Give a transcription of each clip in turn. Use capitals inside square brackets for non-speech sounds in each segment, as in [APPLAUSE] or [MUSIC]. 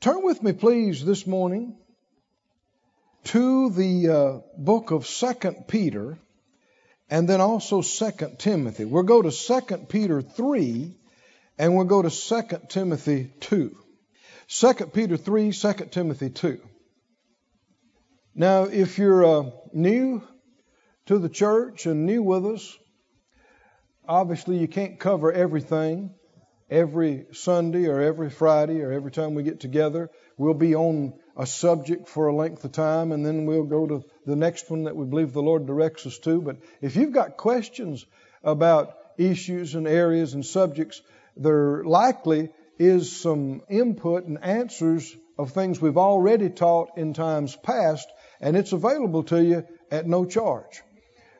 Turn with me, please, this morning to the uh, book of Second Peter and then also Second Timothy. We'll go to Second Peter 3 and we'll go to Second Timothy 2. Second Peter 3, 2 Timothy 2. Now, if you're uh, new to the church and new with us, obviously you can't cover everything every Sunday or every Friday or every time we get together. We'll be on a subject for a length of time and then we'll go to the next one that we believe the Lord directs us to. But if you've got questions about issues and areas and subjects, there likely is some input and answers of things we've already taught in times past, and it's available to you at no charge.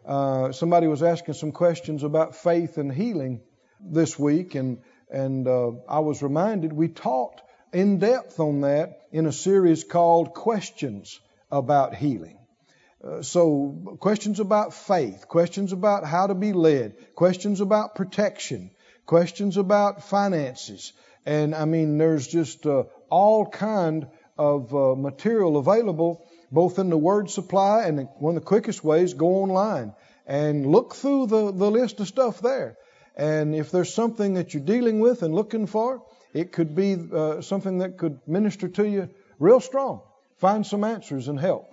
Uh, somebody was asking some questions about faith and healing this week, and and uh, I was reminded we taught in depth on that in a series called Questions About Healing. Uh, so, questions about faith, questions about how to be led, questions about protection, questions about finances, and I mean, there's just uh, all kind of uh, material available, both in the word supply and one of the quickest ways, go online and look through the, the list of stuff there. And if there's something that you're dealing with and looking for, it could be uh, something that could minister to you real strong. Find some answers and help.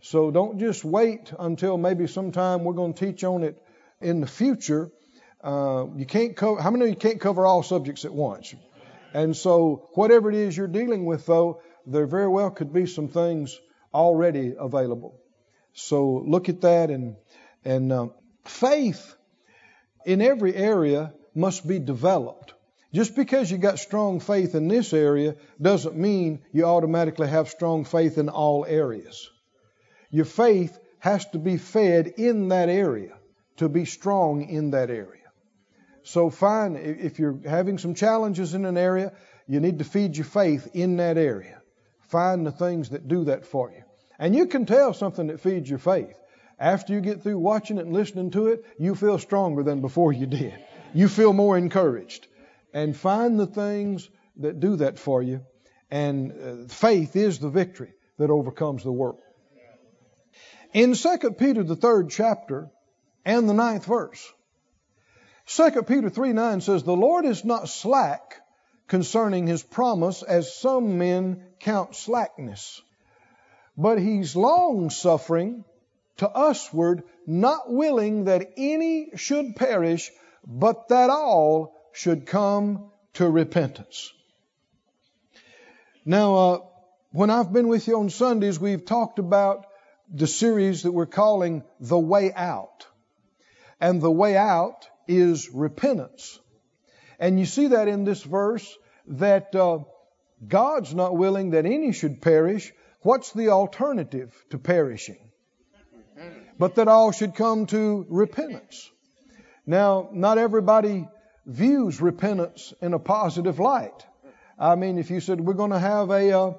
So don't just wait until maybe sometime we're going to teach on it in the future. Uh, you can't cover. How many of you can't cover all subjects at once? And so whatever it is you're dealing with, though, there very well could be some things already available. So look at that and and uh, faith in every area must be developed. Just because you got strong faith in this area doesn't mean you automatically have strong faith in all areas. Your faith has to be fed in that area to be strong in that area. So find if you're having some challenges in an area, you need to feed your faith in that area. Find the things that do that for you. And you can tell something that feeds your faith. After you get through watching it and listening to it, you feel stronger than before you did. You feel more encouraged. And find the things that do that for you. And uh, faith is the victory that overcomes the world. In 2 Peter, the third chapter, and the ninth verse, 2 Peter 3 9 says, The Lord is not slack concerning his promise, as some men count slackness, but he's long suffering to usward, not willing that any should perish, but that all should come to repentance. Now, uh, when I've been with you on Sundays, we've talked about the series that we're calling The Way Out. And the way out is repentance. And you see that in this verse that uh, God's not willing that any should perish. What's the alternative to perishing? But that all should come to repentance. Now, not everybody views repentance in a positive light. I mean, if you said we're going to have a, uh,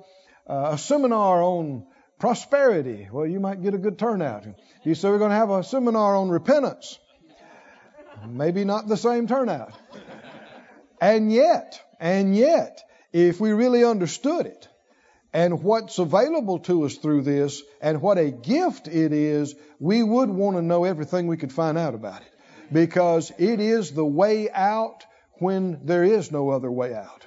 a seminar on prosperity, well, you might get a good turnout. If you say we're going to have a seminar on repentance, maybe not the same turnout. And yet, and yet, if we really understood it, and what's available to us through this and what a gift it is, we would want to know everything we could find out about it. Because it is the way out when there is no other way out.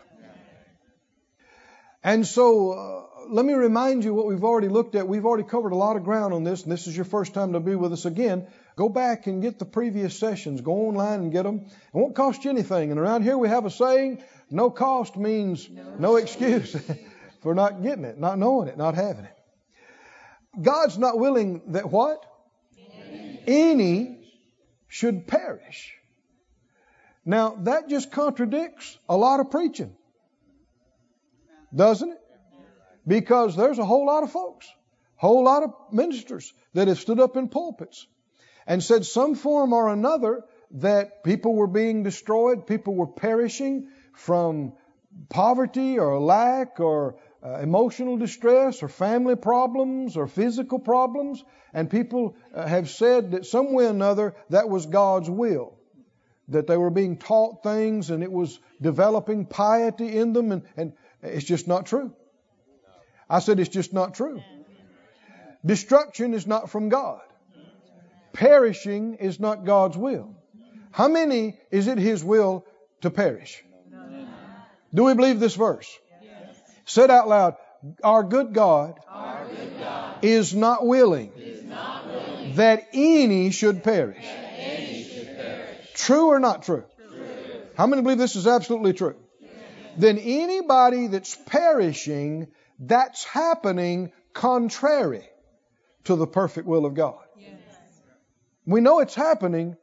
And so, uh, let me remind you what we've already looked at. We've already covered a lot of ground on this, and this is your first time to be with us again. Go back and get the previous sessions. Go online and get them. It won't cost you anything. And around here we have a saying, no cost means no excuse. [LAUGHS] for not getting it, not knowing it, not having it. God's not willing that what? Any, Any should perish. Now, that just contradicts a lot of preaching, doesn't it? Because there's a whole lot of folks, whole lot of ministers that have stood up in pulpits and said some form or another that people were being destroyed, people were perishing from poverty or lack or uh, emotional distress or family problems or physical problems, and people uh, have said that some way or another that was God's will. That they were being taught things and it was developing piety in them, and, and it's just not true. I said, It's just not true. Destruction is not from God. Perishing is not God's will. How many is it His will to perish? Do we believe this verse? Yes. Said out loud, Our good God, Our good God is, not willing, is not willing that any should perish. any should perish. True or not true? True. How many believe this is absolutely true? Then anybody that's perishing, that's happening contrary to the perfect will of God. We know it's happening,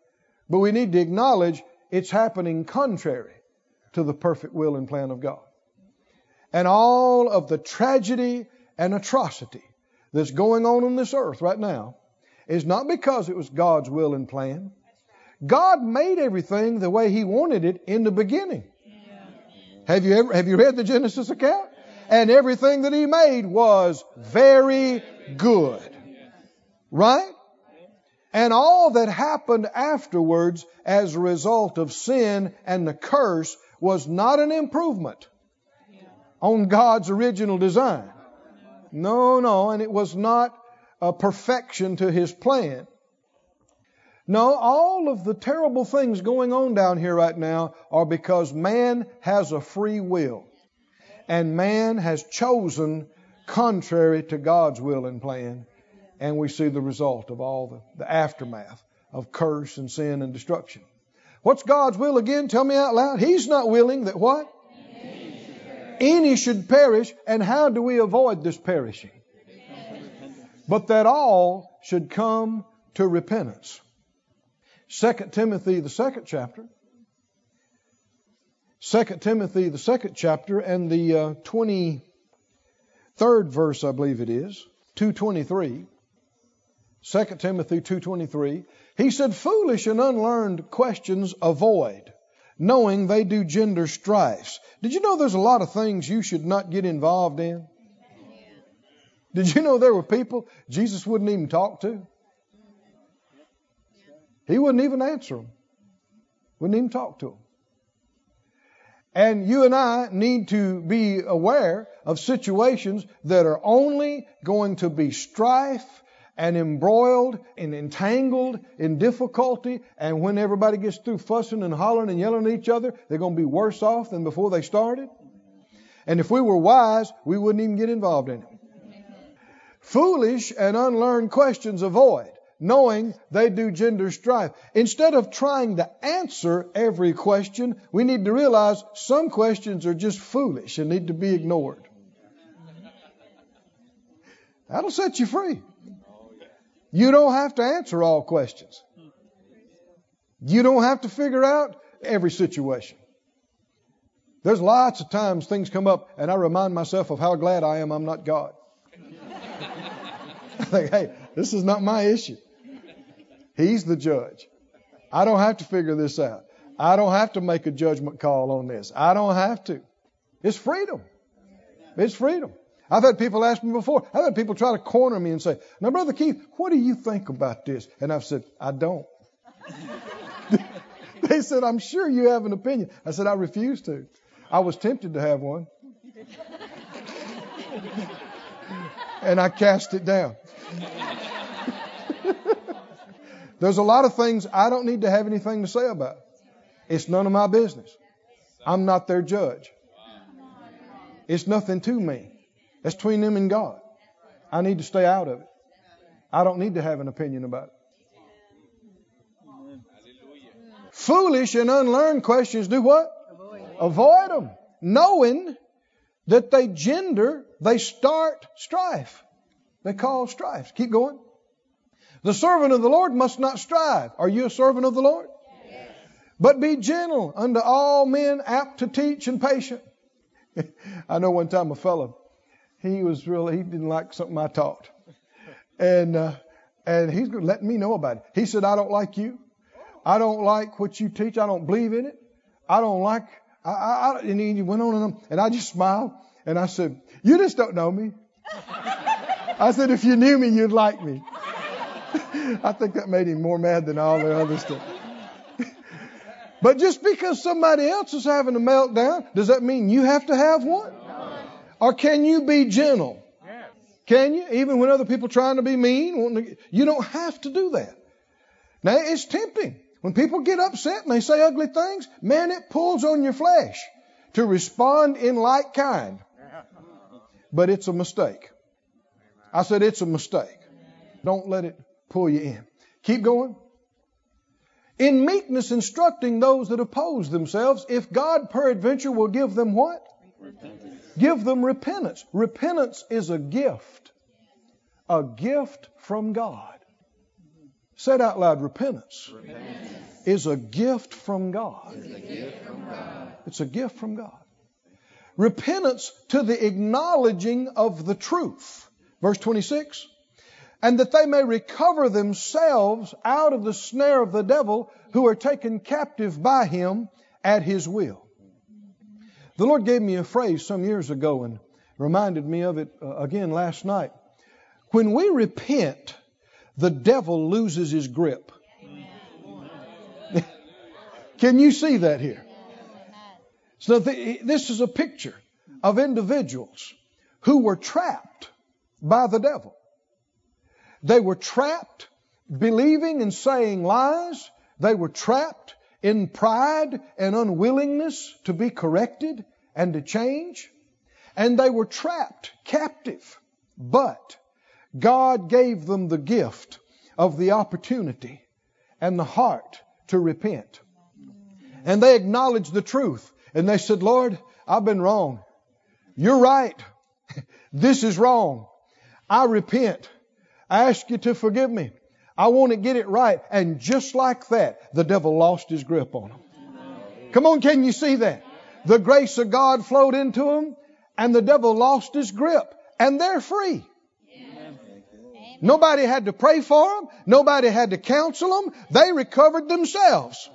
but we need to acknowledge it's happening contrary to the perfect will and plan of God. And all of the tragedy and atrocity that's going on on this earth right now is not because it was God's will and plan. God made everything the way He wanted it in the beginning. Have you ever have you read the Genesis account? And everything that He made was very good. Right? And all that happened afterwards as a result of sin and the curse was not an improvement on God's original design. No, no, and it was not a perfection to His plan. No, all of the terrible things going on down here right now are because man has a free will. And man has chosen contrary to God's will and plan and we see the result of all the, the aftermath of curse and sin and destruction. What's God's will again? Tell me out loud. He's not willing that what? Any should perish. And how do we avoid this perishing? But that all should come to repentance. 2 Timothy, the second chapter. 2 Timothy, the second chapter, and the uh, 23rd verse, I believe it is, 223. 2 Timothy 2:23, he said foolish and unlearned questions avoid, knowing they do gender strifes. Did you know there's a lot of things you should not get involved in? Did you know there were people Jesus wouldn't even talk to? He wouldn't even answer them. Wouldn't even talk to them. And you and I need to be aware of situations that are only going to be strife and embroiled and entangled in difficulty. And when everybody gets through fussing and hollering and yelling at each other, they're going to be worse off than before they started. And if we were wise, we wouldn't even get involved in it. Foolish and unlearned questions avoid, knowing they do gender strife. Instead of trying to answer every question, we need to realize some questions are just foolish and need to be ignored. That'll set you free. You don't have to answer all questions. You don't have to figure out every situation. There's lots of times things come up, and I remind myself of how glad I am I'm not God. [LAUGHS] I think, hey, this is not my issue. He's the judge. I don't have to figure this out. I don't have to make a judgment call on this. I don't have to. It's freedom. It's freedom. I've had people ask me before. I've had people try to corner me and say, Now, Brother Keith, what do you think about this? And I've said, I don't. [LAUGHS] they said, I'm sure you have an opinion. I said, I refuse to. I was tempted to have one. [LAUGHS] and I cast it down. [LAUGHS] There's a lot of things I don't need to have anything to say about. It's none of my business. I'm not their judge. It's nothing to me. That's between them and God. I need to stay out of it. I don't need to have an opinion about it. Foolish and unlearned questions do what? Avoid. Them. Knowing that they gender, they start strife. They cause strife. Keep going. The servant of the Lord must not strive. Are you a servant of the Lord? Yes. But be gentle unto all men, apt to teach and patient. [LAUGHS] I know one time a fellow, he was really he didn't like something I taught, and uh, and he's letting me know about it. He said, "I don't like you. I don't like what you teach. I don't believe in it. I don't like." I, I, and he went on and on, and I just smiled and I said, "You just don't know me." I said, "If you knew me, you'd like me." [LAUGHS] I think that made him more mad than all the other stuff. [LAUGHS] but just because somebody else is having a meltdown, does that mean you have to have one? Or can you be gentle Can you? Even when other people trying to be mean, to, you don't have to do that. Now it's tempting. When people get upset and they say ugly things, man, it pulls on your flesh to respond in like kind. But it's a mistake. I said it's a mistake. Don't let it pull you in. Keep going. In meekness instructing those that oppose themselves, if God peradventure will give them what? Repentance. Give them repentance. Repentance is a gift. A gift from God. Said out loud, repentance, repentance. is a gift from God. It's a gift from God. It's a gift from God. Repentance to the acknowledging of the truth. Verse 26 and that they may recover themselves out of the snare of the devil who are taken captive by him at his will. The Lord gave me a phrase some years ago and reminded me of it uh, again last night. When we repent, the devil loses his grip. [LAUGHS] Can you see that here? So this is a picture of individuals who were trapped by the devil. They were trapped believing and saying lies. They were trapped in pride and unwillingness to be corrected and to change. And they were trapped, captive. But God gave them the gift of the opportunity and the heart to repent. And they acknowledged the truth. And they said, Lord, I've been wrong. You're right. [LAUGHS] this is wrong. I repent. I ask you to forgive me. I want to get it right. And just like that, the devil lost his grip on them. Come on, can you see that? The grace of God flowed into them and the devil lost his grip and they're free. Nobody had to pray for them. Nobody had to counsel them. They recovered themselves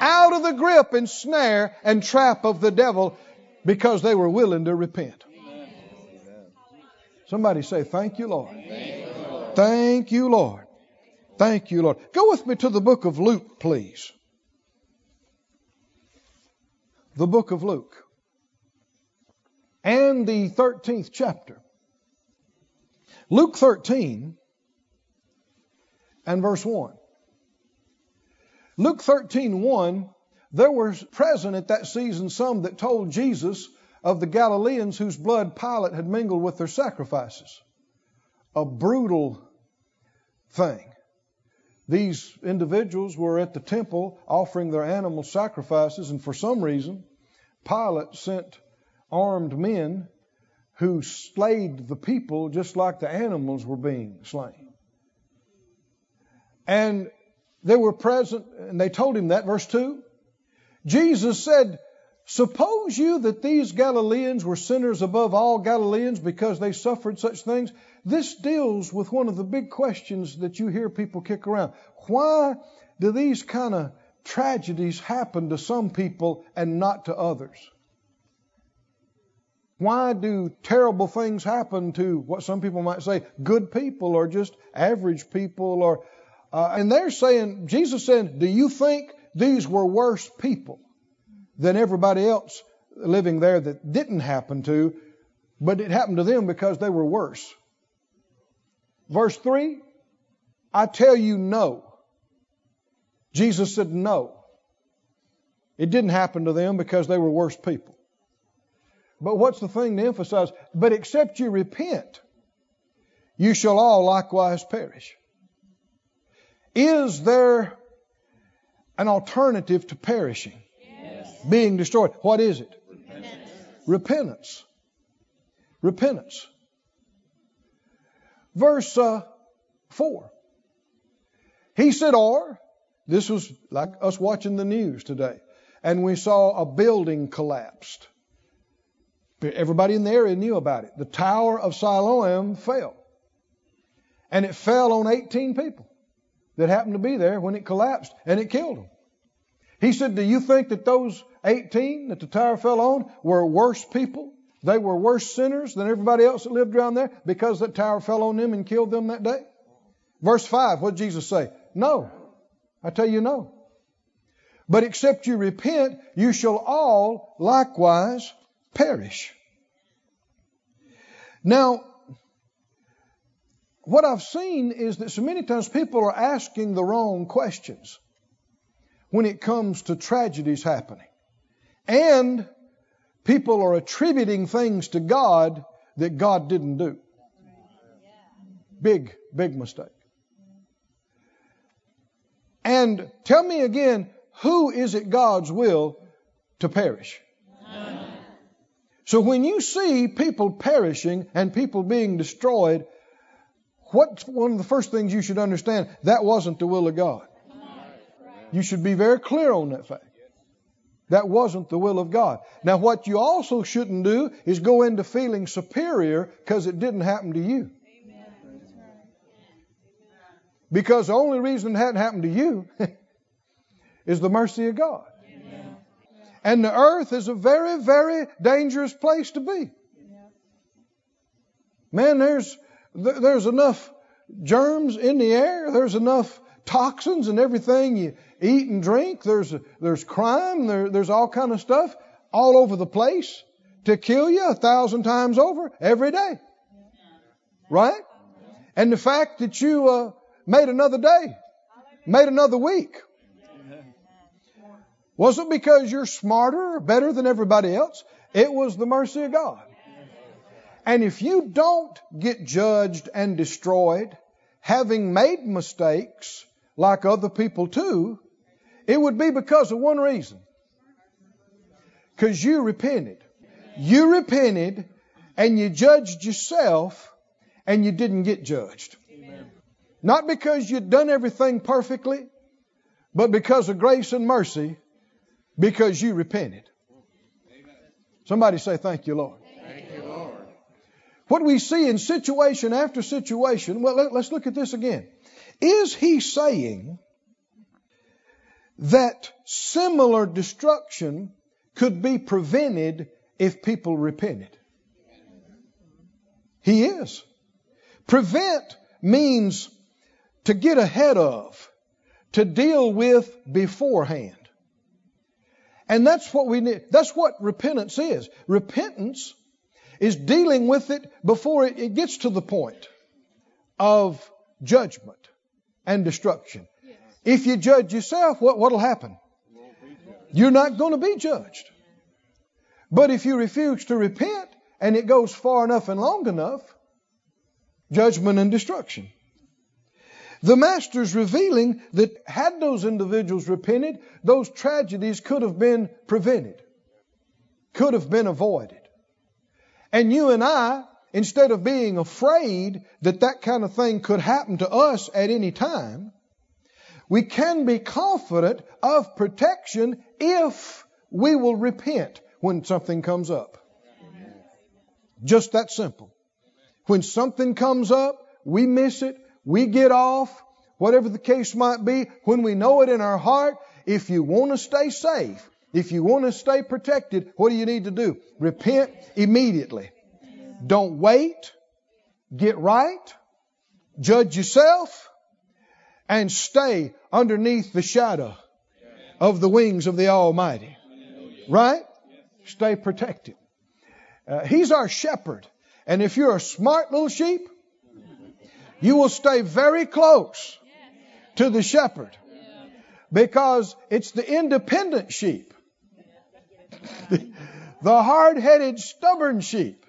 out of the grip and snare and trap of the devil because they were willing to repent. Somebody say, Thank you, Lord. Thank you, Lord. Thank you, Lord. Go with me to the book of Luke, please. The book of Luke. And the 13th chapter. Luke 13 and verse 1. Luke 13, 1, there were present at that season some that told Jesus of the Galileans whose blood Pilate had mingled with their sacrifices a brutal thing. These individuals were at the temple offering their animal sacrifices, and for some reason, Pilate sent armed men who slayed the people just like the animals were being slain. And they were present, and they told him that, verse 2. Jesus said, Suppose you that these Galileans were sinners above all Galileans because they suffered such things? This deals with one of the big questions that you hear people kick around. Why do these kind of tragedies happen to some people and not to others? Why do terrible things happen to what some people might say good people or just average people or uh, and they're saying Jesus said, "Do you think these were worse people?" Than everybody else living there that didn't happen to, but it happened to them because they were worse. Verse 3 I tell you no. Jesus said no. It didn't happen to them because they were worse people. But what's the thing to emphasize? But except you repent, you shall all likewise perish. Is there an alternative to perishing? Being destroyed. What is it? Repentance. Repentance. Repentance. Verse uh, 4. He said, or, this was like us watching the news today, and we saw a building collapsed. Everybody in the area knew about it. The Tower of Siloam fell. And it fell on 18 people that happened to be there when it collapsed, and it killed them. He said, Do you think that those 18 that the tower fell on were worse people? They were worse sinners than everybody else that lived around there because that tower fell on them and killed them that day? Verse 5, what did Jesus say? No. I tell you no. But except you repent, you shall all likewise perish. Now, what I've seen is that so many times people are asking the wrong questions when it comes to tragedies happening. And people are attributing things to God that God didn't do. Big, big mistake. And tell me again, who is it God's will to perish? So when you see people perishing and people being destroyed, what's one of the first things you should understand? That wasn't the will of God. You should be very clear on that fact. That wasn't the will of God. Now, what you also shouldn't do is go into feeling superior because it didn't happen to you. Because the only reason it hadn't happened to you [LAUGHS] is the mercy of God. And the earth is a very, very dangerous place to be. Man, there's there's enough germs in the air. There's enough toxins and everything you eat and drink. There's there's crime. There, there's all kind of stuff all over the place to kill you a thousand times over every day. Right? And the fact that you uh, made another day, made another week, wasn't because you're smarter or better than everybody else. It was the mercy of God. And if you don't get judged and destroyed, having made mistakes like other people too, it would be because of one reason. Because you repented. You repented and you judged yourself and you didn't get judged. Not because you'd done everything perfectly, but because of grace and mercy, because you repented. Somebody say, Thank you, Lord. Thank you, Lord. What we see in situation after situation, well, let, us look at this again. Is he saying that similar destruction could be prevented if people repented? He is. Prevent means to get ahead of, to deal with beforehand. And that's what we need. That's what repentance is. Repentance is dealing with it before it, gets to the point of judgment and destruction. If you judge yourself, what what'll happen? You're not going to be judged. But if you refuse to repent and it goes far enough and long enough, judgment and destruction. The Master's revealing that had those individuals repented, those tragedies could have been prevented, could have been avoided. And you and I, instead of being afraid that that kind of thing could happen to us at any time, we can be confident of protection if we will repent when something comes up. Just that simple. When something comes up, we miss it, we get off, whatever the case might be, when we know it in our heart, if you want to stay safe, if you want to stay protected, what do you need to do? Repent immediately. Don't wait. Get right. Judge yourself. And stay underneath the shadow of the wings of the Almighty. Right? Stay protected. Uh, he's our shepherd. And if you're a smart little sheep, you will stay very close to the shepherd because it's the independent sheep, [LAUGHS] the hard headed, stubborn sheep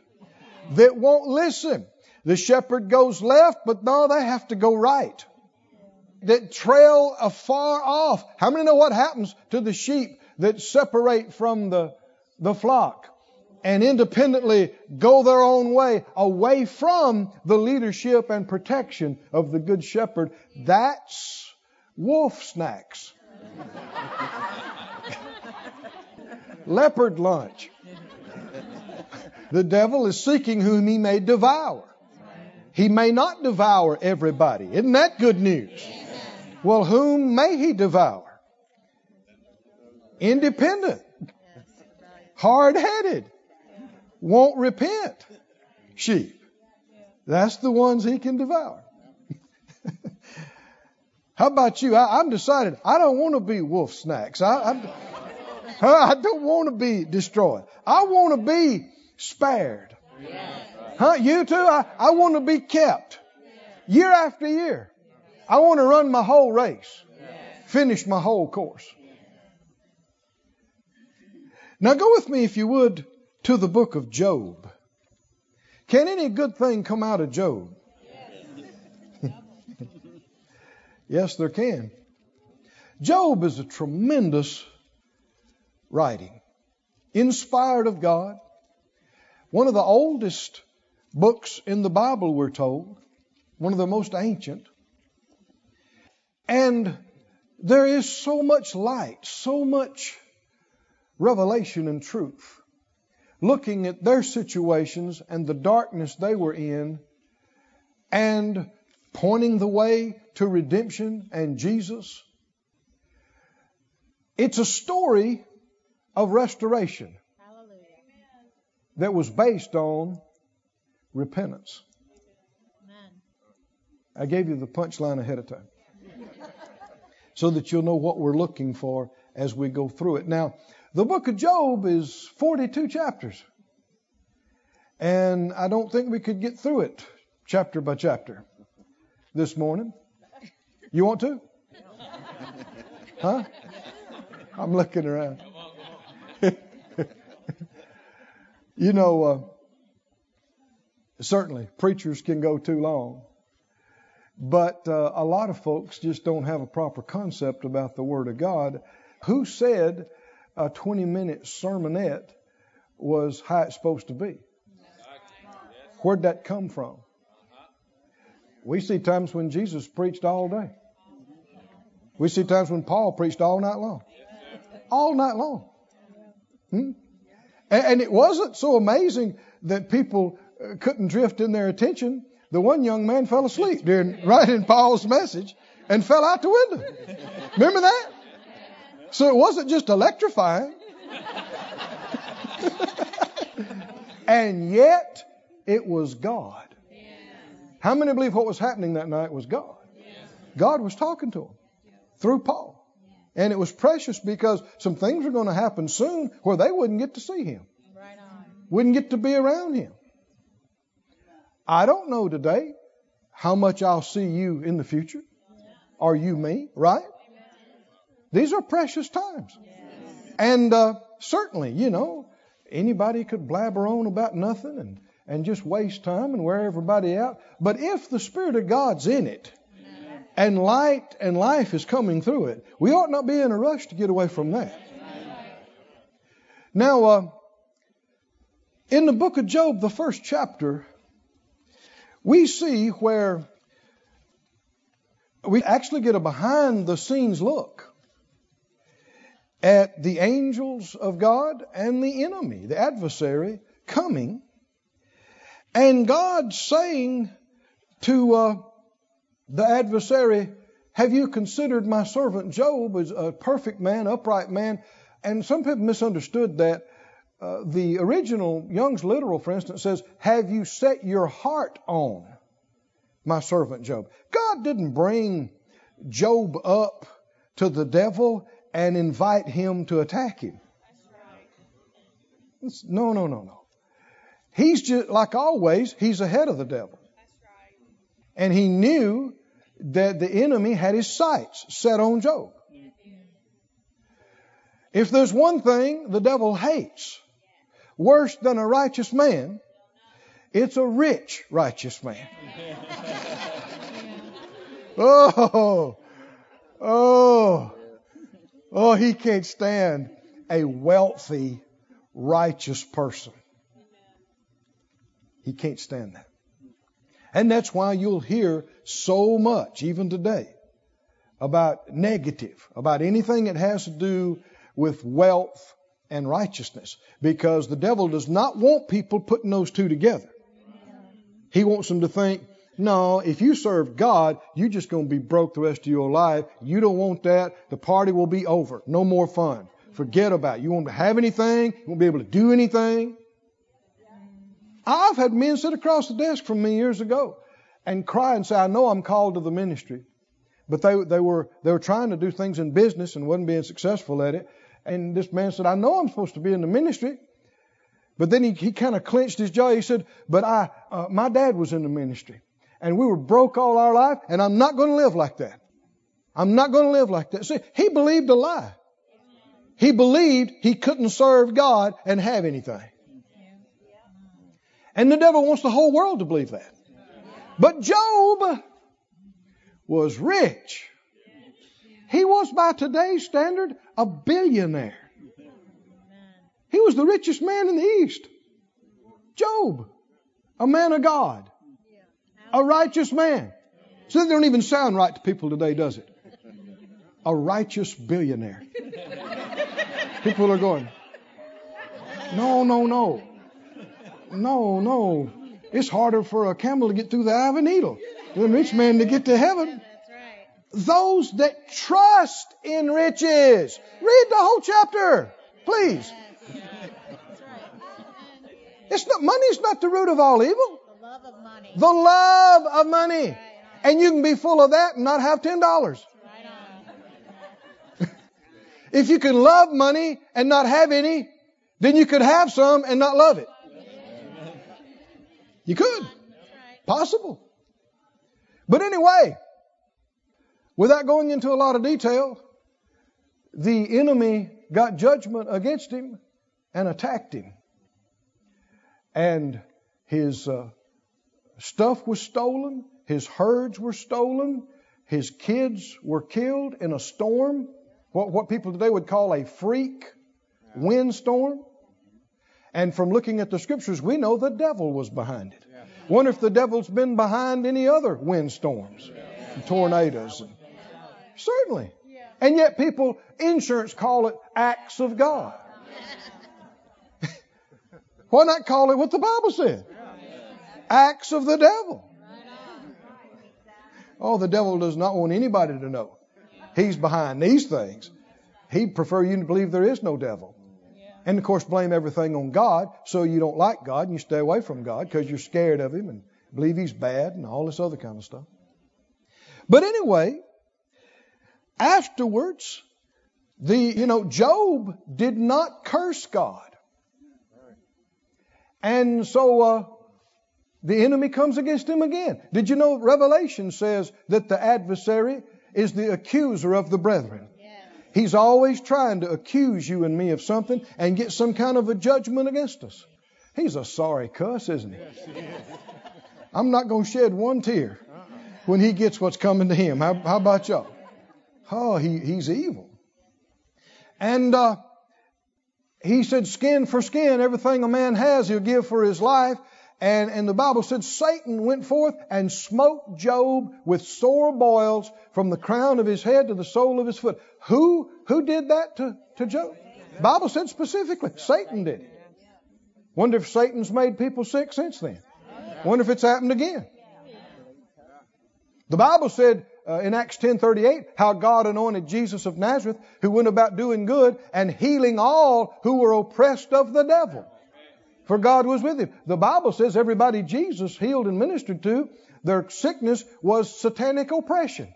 that won't listen. The shepherd goes left, but no, they have to go right. That trail afar off. How many know what happens to the sheep that separate from the, the flock? and independently go their own way away from the leadership and protection of the Good Shepherd. That's wolf snacks. [LAUGHS] Leopard lunch. The devil is seeking whom he may devour. He may not devour everybody. Isn't that good news? Well, whom may he devour? Independent, hard headed, won't repent sheep. That's the ones he can devour. [LAUGHS] How about you? I, am decided I don't want to be wolf snacks. I, I, [LAUGHS] I don't want to be destroyed. I want to be spared. Huh? You too? I, I want to be kept. Year after year. I want to run my whole race, finish my whole course. Now go with me, if you would, to the book of Job. Can any good thing come out of Job? [LAUGHS] yes, there can. Job is a tremendous writing, inspired of God. One of the oldest books in the Bible, we're told, one of the most ancient. And there is so much light, so much revelation and truth. Looking at their situations and the darkness they were in, and pointing the way to redemption and Jesus. It's a story of restoration that was based on repentance. I gave you the punchline ahead of time [LAUGHS] so that you'll know what we're looking for as we go through it. Now, the book of Job is 42 chapters. And I don't think we could get through it chapter by chapter this morning. You want to? [LAUGHS] Huh? I'm looking around. You know, uh, certainly preachers can go too long. But uh, a lot of folks just don't have a proper concept about the Word of God. Who said a 20 minute sermonette was how it's supposed to be? Where'd that come from? We see times when Jesus preached all day. We see times when Paul preached all night long. All night long. Hmm? And, and it wasn't so amazing that people uh, couldn't drift in their attention. The one young man fell asleep during right in Paul's message and fell out the window. Remember that? So it wasn't just electrifying. [LAUGHS] and yet it was God. How many believe what was happening that night was God? God was talking to him through Paul. And it was precious because some things were going to happen soon where they wouldn't get to see him. Wouldn't get to be around him. I don't know today how much I'll see you in the future. Are you me, right? These are precious times. And uh, certainly, you know, anybody could blabber on about nothing and, and just waste time and wear everybody out. But if the Spirit of God's in it, and light and life is coming through it, we ought not be in a rush to get away from that. Now, uh, in the book of Job, the first chapter, we see where we actually get a behind the scenes look at the angels of God and the enemy, the adversary, coming, and God saying to uh, the adversary, Have you considered my servant Job as a perfect man, upright man? And some people misunderstood that. Uh, the original Young's literal, for instance, says, Have you set your heart on my servant Job? God didn't bring Job up to the devil and invite him to attack him. No, no, no, no. He's just, like always, he's ahead of the devil. And he knew that the enemy had his sights set on Job. If there's one thing the devil hates worse than a righteous man, it's a rich righteous man. [LAUGHS] oh, oh, oh, he can't stand a wealthy, righteous person. He can't stand that. And that's why you'll hear so much, even today, about negative, about anything that has to do with wealth and righteousness. Because the devil does not want people putting those two together. He wants them to think, no, if you serve God, you're just going to be broke the rest of your life. You don't want that. The party will be over. No more fun. Forget about it. You won't have anything. You won't be able to do anything. I've had men sit across the desk from me years ago and cry and say, I know I'm called to the ministry. But they, they, were, they were trying to do things in business and wasn't being successful at it. And this man said, I know I'm supposed to be in the ministry. But then he, he kind of clenched his jaw. He said, But I, uh, my dad was in the ministry. and we were broke all our life, and I'm not going to live like that. I'm not going to live like that. See, he believed a lie. He believed he couldn't serve God and have anything. And the devil wants the whole world to believe that. But Job was rich. He was, by today's standard, a billionaire. He was the richest man in the East. Job, a man of God, a righteous man. So that don't even sound right to people today, does it? A righteous billionaire. People are going, no, no, no. No, no. It's harder for a camel to get through the eye of a needle than a rich man to get to heaven. [LAUGHS] Those that trust in riches. Read the whole chapter, please. It's not money's not the root of all evil. The love of money. The love of money. And you can be full of that and not have ten dollars. Right. [LAUGHS] If you can love money and not have any, then you could have some and not love it. You could. Possible. But anyway, without going into a lot of detail, the enemy got judgment against him and attacked him. And his uh, stuff was stolen, his herds were stolen, his kids were killed in a storm, what, what people today would call a freak windstorm. And from looking at the scriptures, we know the devil was behind it. Wonder if the devil's been behind any other windstorms, and tornadoes. And, certainly. And yet people, insurance call it acts of God. [LAUGHS] Why not call it what the Bible said? Acts of the devil. Oh, the devil does not want anybody to know he's behind these things. He'd prefer you to believe there is no devil. And of course, blame everything on God so you don't like God and you stay away from God because you're scared of Him and believe He's bad and all this other kind of stuff. But anyway, afterwards, the, you know, Job did not curse God. And so, uh, the enemy comes against him again. Did you know Revelation says that the adversary is the accuser of the brethren? He's always trying to accuse you and me of something and get some kind of a judgment against us. He's a sorry cuss, isn't he? I'm not going to shed one tear when he gets what's coming to him. How, how about y'all? Oh, he, he's evil. And uh, he said, skin for skin, everything a man has, he'll give for his life. And, and the Bible said Satan went forth and smote Job with sore boils from the crown of his head to the sole of his foot. Who, who did that to, to Job? Bible said specifically, Satan did it. Wonder if Satan's made people sick since then. Wonder if it's happened again. The Bible said uh, in Acts 10:38 how God anointed Jesus of Nazareth who went about doing good and healing all who were oppressed of the devil. For God was with him. The Bible says everybody Jesus healed and ministered to, their sickness was satanic oppression.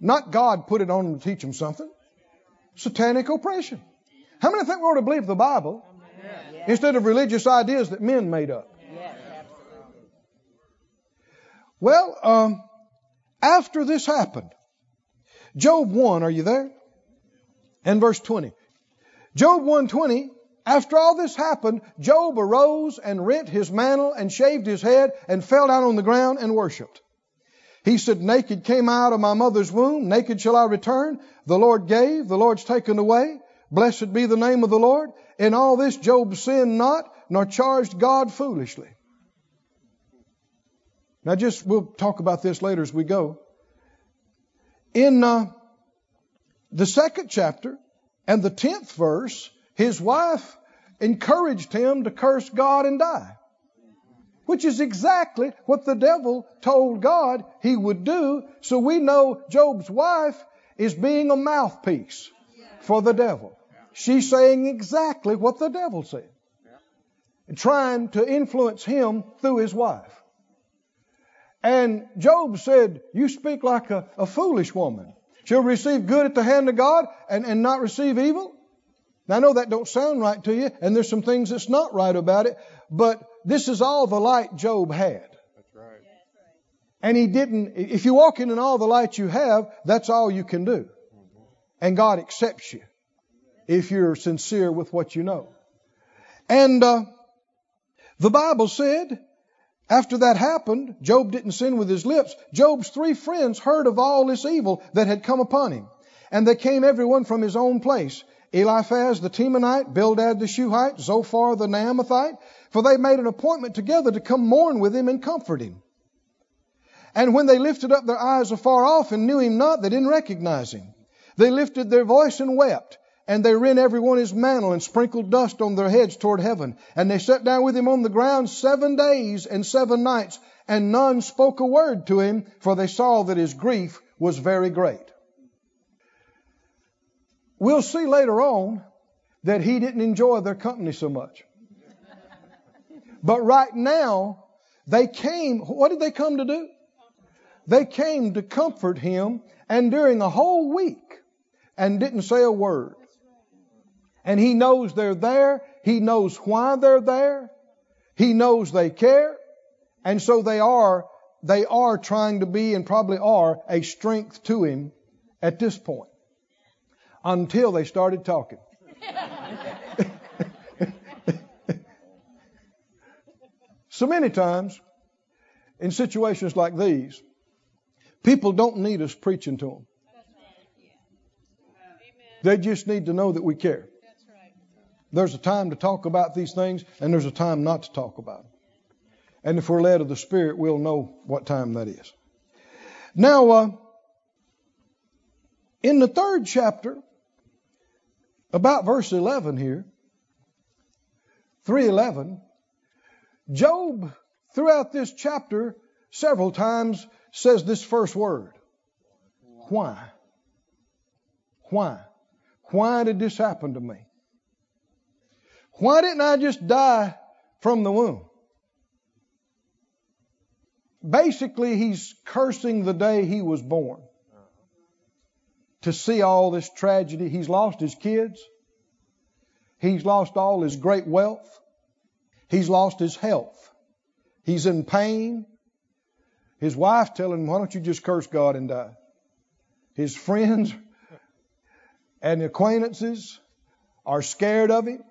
Not God put it on them to teach them something. Satanic oppression. How many think we ought to believe the Bible instead of religious ideas that men made up? Well, um, after this happened, Job 1, are you there? And verse 20. Job 120, after all this happened, Job arose and rent his mantle and shaved his head and fell down on the ground and worshiped. He said, Naked came I out of my mother's womb, naked shall I return. The Lord gave, the Lord's taken away. Blessed be the name of the Lord. In all this Job sinned not, nor charged God foolishly. Now, just we'll talk about this later as we go. In uh, the second chapter and the tenth verse, his wife encouraged him to curse God and die, which is exactly what the devil told God he would do. So we know Job's wife is being a mouthpiece for the devil. She's saying exactly what the devil said, and trying to influence him through his wife. And Job said, You speak like a, a foolish woman. She'll receive good at the hand of God and, and not receive evil. Now, I know that don't sound right to you, and there's some things that's not right about it, but this is all the light Job had. That's right. And he didn't, if you walk in in all the light you have, that's all you can do. And God accepts you if you're sincere with what you know. And uh, the Bible said, after that happened, Job didn't sin with his lips. Job's three friends heard of all this evil that had come upon him. And they came everyone from his own place. Eliphaz the Temanite, Bildad the Shuhite, Zophar the Naamathite, for they made an appointment together to come mourn with him and comfort him. And when they lifted up their eyes afar off and knew him not, they didn't recognize him. They lifted their voice and wept. And they rent every one his mantle and sprinkled dust on their heads toward heaven. And they sat down with him on the ground seven days and seven nights, and none spoke a word to him, for they saw that his grief was very great. We'll see later on that he didn't enjoy their company so much. But right now, they came, what did they come to do? They came to comfort him, and during a whole week, and didn't say a word. And he knows they're there. He knows why they're there. He knows they care. And so they are, they are trying to be and probably are a strength to him at this point. Until they started talking. so many times in situations like these, people don't need us preaching to them. They just need to know that we care. There's a time to talk about these things, and there's a time not to talk about them. And if we're led of the Spirit, we'll know what time that is. Now, uh, in the third chapter, about verse 11 here, 311, Job, throughout this chapter, several times says this first word Why? Why? Why did this happen to me? Why didn't I just die from the womb? Basically, he's cursing the day he was born. To see all this tragedy, he's lost his kids. He's lost all his great wealth. He's lost his health. He's in pain. His wife telling him, Why don't you just curse God and die? His friends [LAUGHS] and acquaintances are scared of him.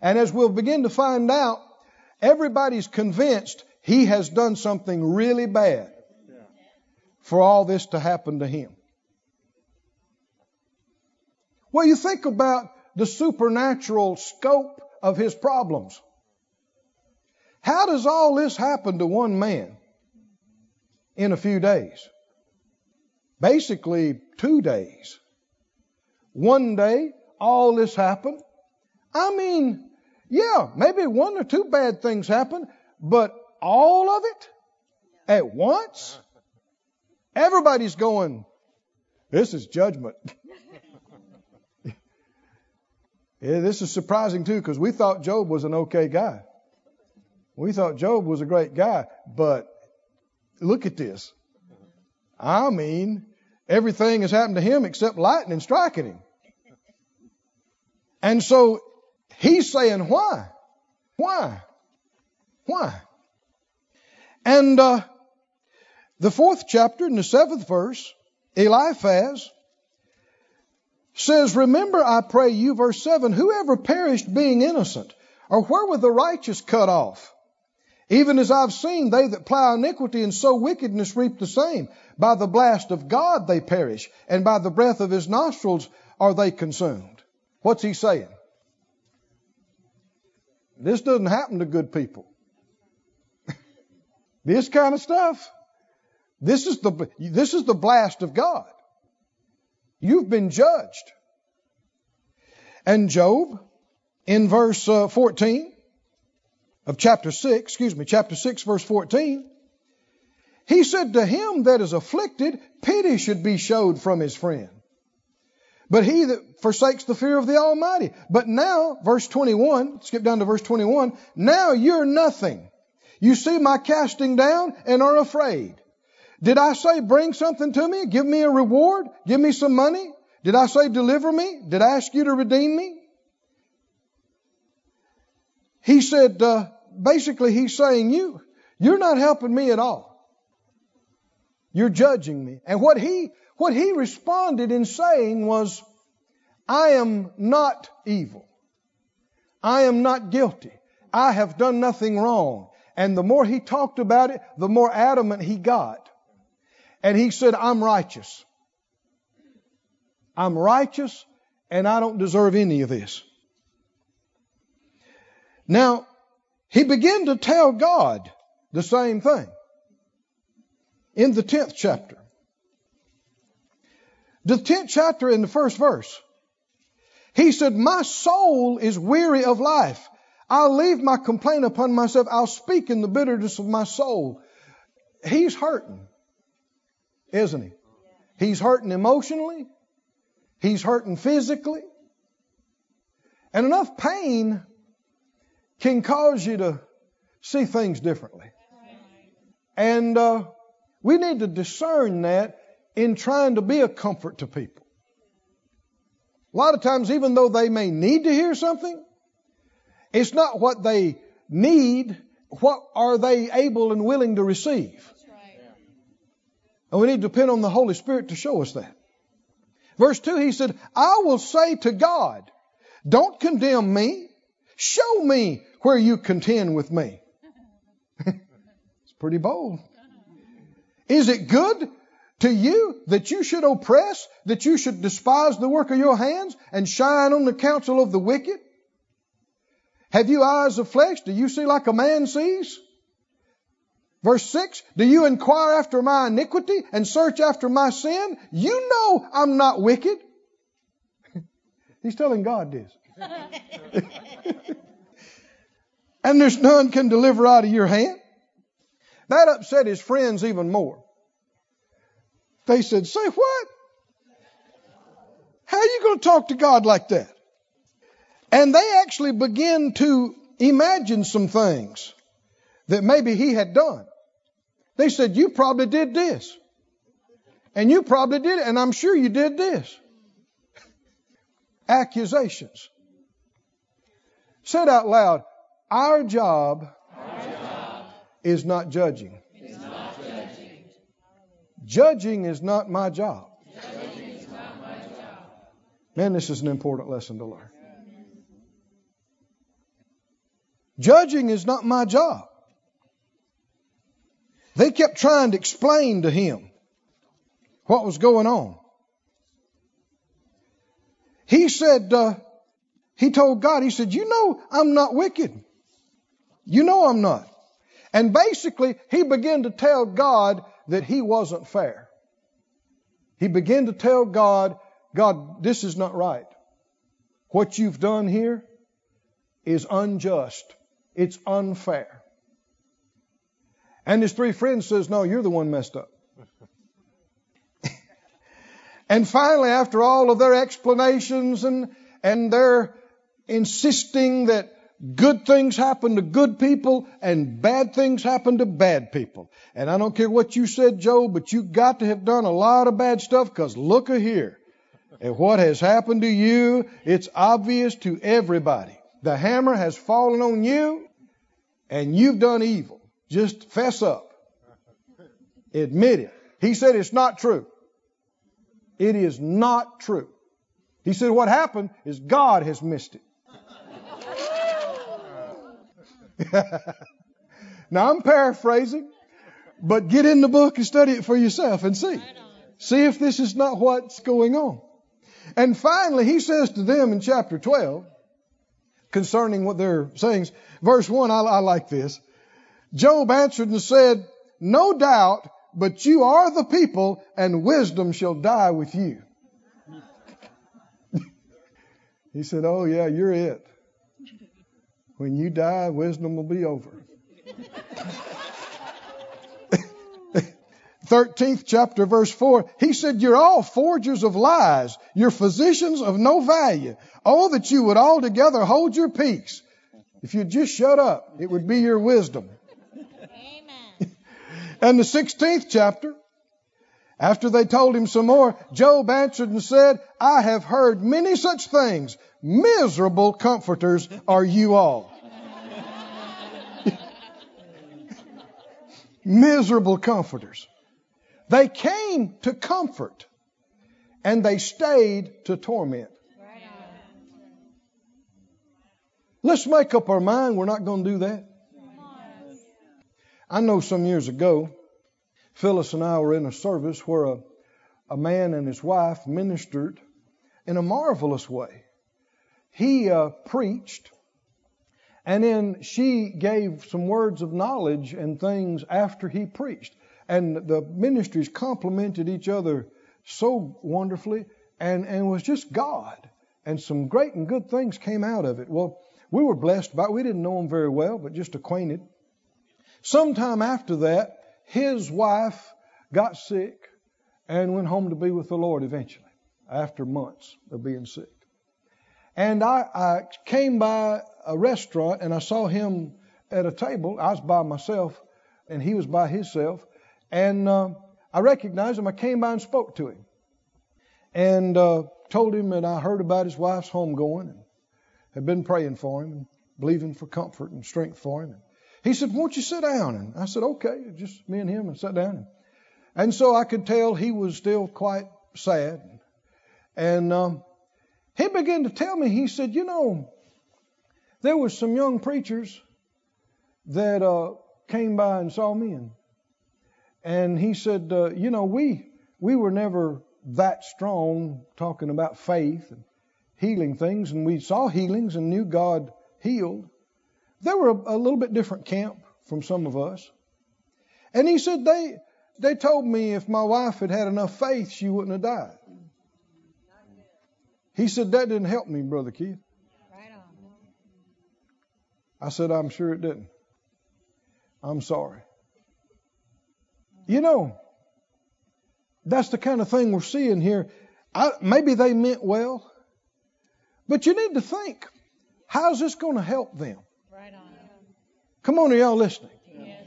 And as we'll begin to find out, everybody's convinced he has done something really bad for all this to happen to him. Well, you think about the supernatural scope of his problems. How does all this happen to one man in a few days? Basically, two days. One day, all this happened. I mean, yeah, maybe one or two bad things happen, but all of it at once? Everybody's going, this is judgment. [LAUGHS] yeah, this is surprising too because we thought Job was an okay guy. We thought Job was a great guy, but look at this. I mean, everything has happened to him except lightning striking him. And so he's saying, why? Why? Why? And uh, the fourth chapter, in the seventh verse, Eliphaz says, Remember, I pray you, verse 7, whoever perished being innocent, or where were the righteous cut off? Even as I've seen, they that plow iniquity and sow wickedness reap the same. By the blast of God they perish, and by the breath of his nostrils are they consumed. What's he saying? This doesn't happen to good people. [LAUGHS] this kind of stuff. This is the this is the blast of God. You've been judged. And Job, in verse uh, 14 of chapter 6, excuse me, chapter 6, verse 14, he said, To him that is afflicted, pity should be showed from his friend. But he that forsakes the fear of the Almighty. But now, verse 21, skip down to verse 21, now you're nothing. You see my casting down and are afraid. Did I say bring something to me? Give me a reward? Give me some money? Did I say deliver me? Did I ask you to redeem me? He said, uh, basically he's saying you, you're not helping me at all. You're judging me. And what he, what he responded in saying was, I am not evil. I am not guilty. I have done nothing wrong. And the more he talked about it, the more adamant he got. And he said, I'm righteous. I'm righteous and I don't deserve any of this. Now, he began to tell God the same thing in the 10th chapter. The 10th chapter in the first verse. He said, My soul is weary of life. I'll leave my complaint upon myself. I'll speak in the bitterness of my soul. He's hurting, isn't he? He's hurting emotionally. He's hurting physically. And enough pain can cause you to see things differently. And uh, we need to discern that in trying to be a comfort to people. A lot of times, even though they may need to hear something, it's not what they need, what are they able and willing to receive? And we need to depend on the Holy Spirit to show us that. Verse 2, he said, I will say to God, don't condemn me. Show me where you contend with me. [LAUGHS] it's pretty bold. Is it good to you that you should oppress, that you should despise the work of your hands and shine on the counsel of the wicked? Have you eyes of flesh? Do you see like a man sees? Verse 6 Do you inquire after my iniquity and search after my sin? You know I'm not wicked. [LAUGHS] He's telling God this. [LAUGHS] and there's none can deliver out of your hand. That upset his friends even more. They said, Say what? How are you going to talk to God like that? And they actually begin to imagine some things that maybe he had done. They said, You probably did this. And you probably did it. And I'm sure you did this. [LAUGHS] Accusations. Said out loud, Our job, Our job is not judging. judging. Judging is not my job. Judging is not my job. Man, this is an important lesson to learn. Judging is not my job. They kept trying to explain to him what was going on. He said, uh, he told God, he said, You know, I'm not wicked. You know, I'm not. And basically, he began to tell God that he wasn't fair. He began to tell God, God, this is not right. What you've done here is unjust. It's unfair. And his three friends says, No, you're the one messed up. [LAUGHS] and finally, after all of their explanations and, and their insisting that good things happen to good people and bad things happen to bad people. And I don't care what you said, Job, but you got to have done a lot of bad stuff because look a here. And what has happened to you, it's obvious to everybody. The hammer has fallen on you and you've done evil. Just fess up. Admit it. He said it's not true. It is not true. He said what happened is God has missed it. [LAUGHS] now I'm paraphrasing, but get in the book and study it for yourself and see. See if this is not what's going on. And finally, he says to them in chapter 12, concerning what they're saying, verse 1, I, I like this. Job answered and said, No doubt, but you are the people, and wisdom shall die with you. [LAUGHS] he said, Oh, yeah, you're it. When you die, wisdom will be over. [LAUGHS] 13th chapter, verse 4, he said, You're all forgers of lies. You're physicians of no value. Oh, that you would altogether hold your peace. If you'd just shut up, it would be your wisdom. And the 16th chapter, after they told him some more, Job answered and said, I have heard many such things. Miserable comforters are you all. [LAUGHS] Miserable comforters. They came to comfort and they stayed to torment. Let's make up our mind we're not going to do that. I know some years ago, Phyllis and I were in a service where a, a man and his wife ministered in a marvelous way. He uh, preached, and then she gave some words of knowledge and things after he preached. And the ministries complemented each other so wonderfully, and, and was just God. And some great and good things came out of it. Well, we were blessed by it. We didn't know him very well, but just acquainted. Sometime after that, his wife got sick and went home to be with the Lord eventually, after months of being sick. And I, I came by a restaurant and I saw him at a table. I was by myself and he was by himself. And uh, I recognized him. I came by and spoke to him and uh, told him that I heard about his wife's homegoing and had been praying for him and believing for comfort and strength for him. And he said, Won't you sit down? And I said, Okay, just me and him, and sat down. And so I could tell he was still quite sad. And um, he began to tell me, he said, You know, there was some young preachers that uh, came by and saw me, and and he said, uh, You know, we we were never that strong talking about faith and healing things, and we saw healings and knew God healed. They were a, a little bit different camp from some of us. And he said they they told me if my wife had had enough faith, she wouldn't have died. He said that didn't help me, brother Keith. Right on. I said I'm sure it didn't. I'm sorry. You know, that's the kind of thing we're seeing here. I, maybe they meant well, but you need to think, how's this going to help them? Come on, are y'all listening? Yes.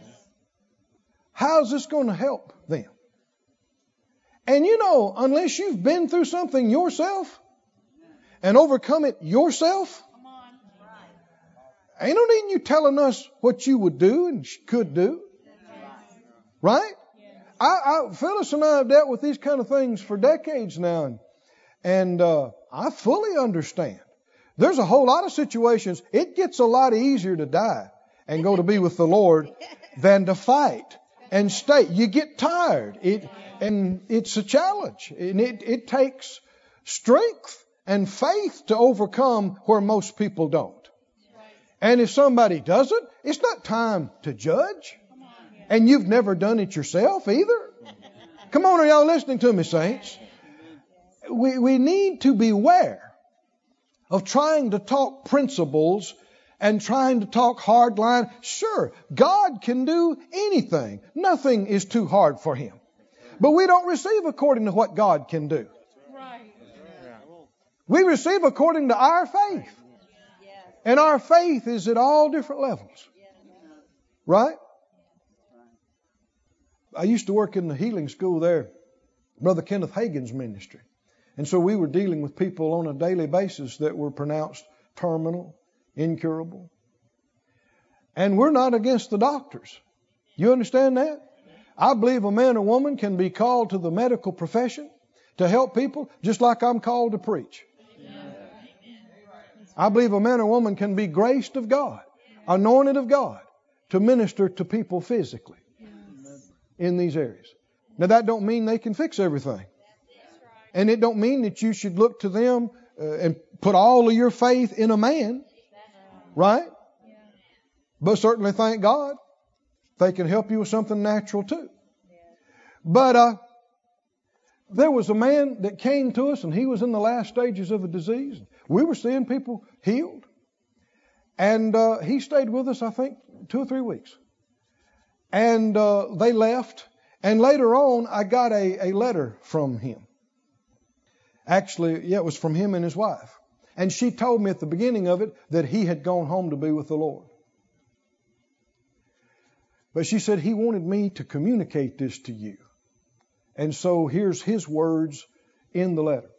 How's this going to help them? And you know, unless you've been through something yourself and overcome it yourself, ain't no need you telling us what you would do and could do. Right? I, I, Phyllis and I have dealt with these kind of things for decades now, and, and uh, I fully understand. There's a whole lot of situations. It gets a lot easier to die and go to be with the Lord than to fight and stay. You get tired. It, and it's a challenge. And it, it takes strength and faith to overcome where most people don't. And if somebody doesn't, it's not time to judge. And you've never done it yourself either. Come on, are y'all listening to me, saints? We, we need to beware of trying to talk principles and trying to talk hard line. Sure, God can do anything. Nothing is too hard for Him. But we don't receive according to what God can do. Right. We receive according to our faith. And our faith is at all different levels. Right? I used to work in the healing school there, Brother Kenneth Hagin's ministry. And so we were dealing with people on a daily basis that were pronounced terminal, incurable. And we're not against the doctors. You understand that? I believe a man or woman can be called to the medical profession to help people just like I'm called to preach. I believe a man or woman can be graced of God, anointed of God to minister to people physically in these areas. Now that don't mean they can fix everything. And it don't mean that you should look to them uh, and put all of your faith in a man. Right? But certainly thank God they can help you with something natural too. But uh, there was a man that came to us and he was in the last stages of a disease. We were seeing people healed. And uh, he stayed with us, I think, two or three weeks. And uh, they left. And later on, I got a, a letter from him. Actually, yeah, it was from him and his wife. And she told me at the beginning of it that he had gone home to be with the Lord. But she said he wanted me to communicate this to you. And so here's his words in the letter.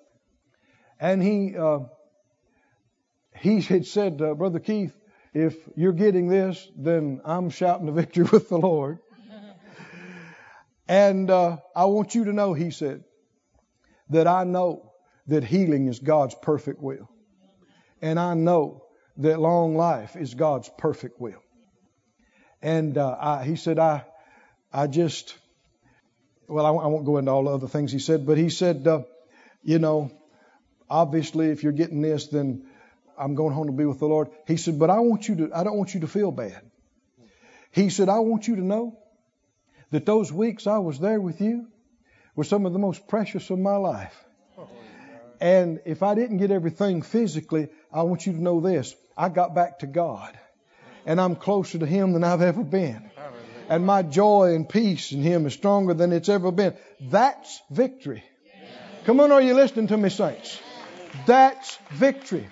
And he uh, he had said, uh, Brother Keith, if you're getting this, then I'm shouting the [LAUGHS] victory with the Lord. And uh, I want you to know, he said, that I know that healing is God's perfect will. And I know that long life is God's perfect will. And uh, I, he said, I, I just, well, I, I, won't go into all the other things he said, but he said, uh, you know, obviously, if you're getting this, then I'm going home to be with the Lord. He said, but I want you to, I don't want you to feel bad. He said, I want you to know that those weeks I was there with you were some of the most precious of my life. And if I didn't get everything physically, I want you to know this. I got back to God. And I'm closer to Him than I've ever been. And my joy and peace in Him is stronger than it's ever been. That's victory. Come on, are you listening to me, saints? That's victory.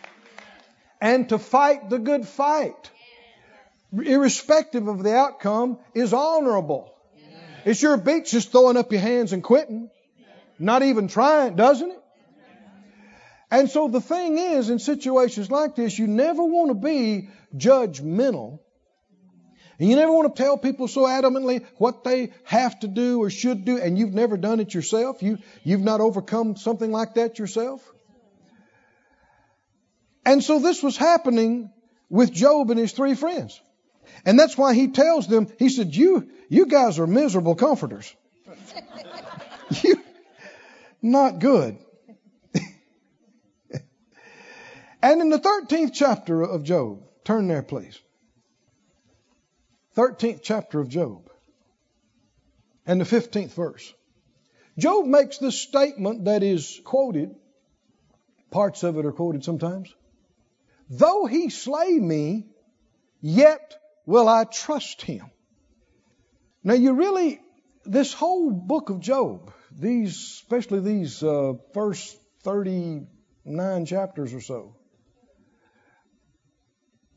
And to fight the good fight, irrespective of the outcome, is honorable. It sure beats just throwing up your hands and quitting. Not even trying, doesn't it? And so the thing is, in situations like this, you never want to be judgmental. And you never want to tell people so adamantly what they have to do or should do, and you've never done it yourself. You, you've not overcome something like that yourself. And so this was happening with Job and his three friends. And that's why he tells them, he said, You, you guys are miserable comforters. [LAUGHS] you, not good. And in the 13th chapter of Job, turn there, please. 13th chapter of Job and the 15th verse. Job makes this statement that is quoted, parts of it are quoted sometimes. Though he slay me, yet will I trust him. Now, you really, this whole book of Job, these, especially these uh, first 39 chapters or so,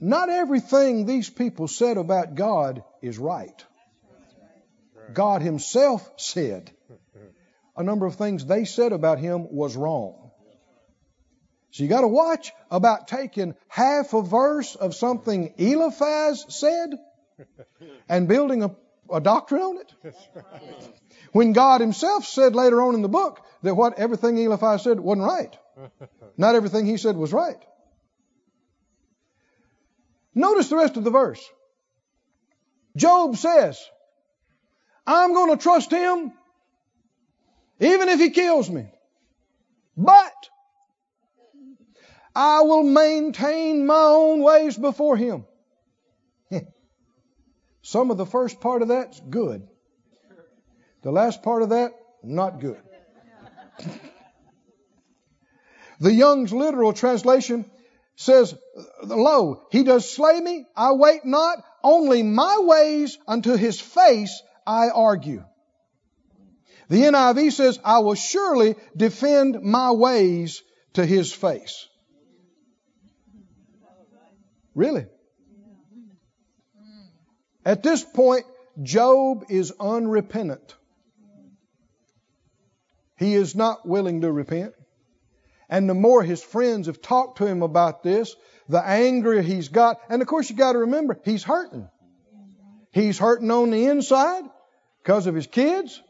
not everything these people said about God is right. God Himself said a number of things they said about Him was wrong. So you got to watch about taking half a verse of something Eliphaz said and building a, a doctrine on it. When God Himself said later on in the book that what everything Eliphaz said wasn't right. Not everything he said was right. Notice the rest of the verse. Job says, I'm going to trust him even if he kills me. But I will maintain my own ways before him. [LAUGHS] Some of the first part of that's good. The last part of that, not good. [LAUGHS] the Young's literal translation says, Lo, he does slay me, I wait not, only my ways unto his face I argue. The NIV says, I will surely defend my ways to his face. Really? At this point, Job is unrepentant. He is not willing to repent. And the more his friends have talked to him about this, the angrier he's got. And of course, you got to remember, he's hurting. He's hurting on the inside because of his kids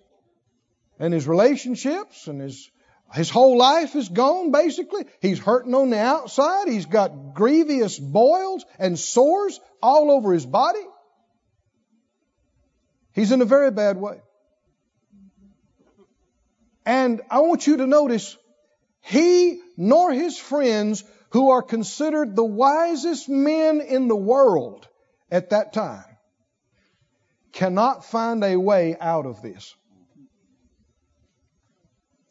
and his relationships and his his whole life is gone, basically. He's hurting on the outside. He's got grievous boils and sores all over his body. He's in a very bad way. And I want you to notice he nor his friends, who are considered the wisest men in the world at that time, cannot find a way out of this.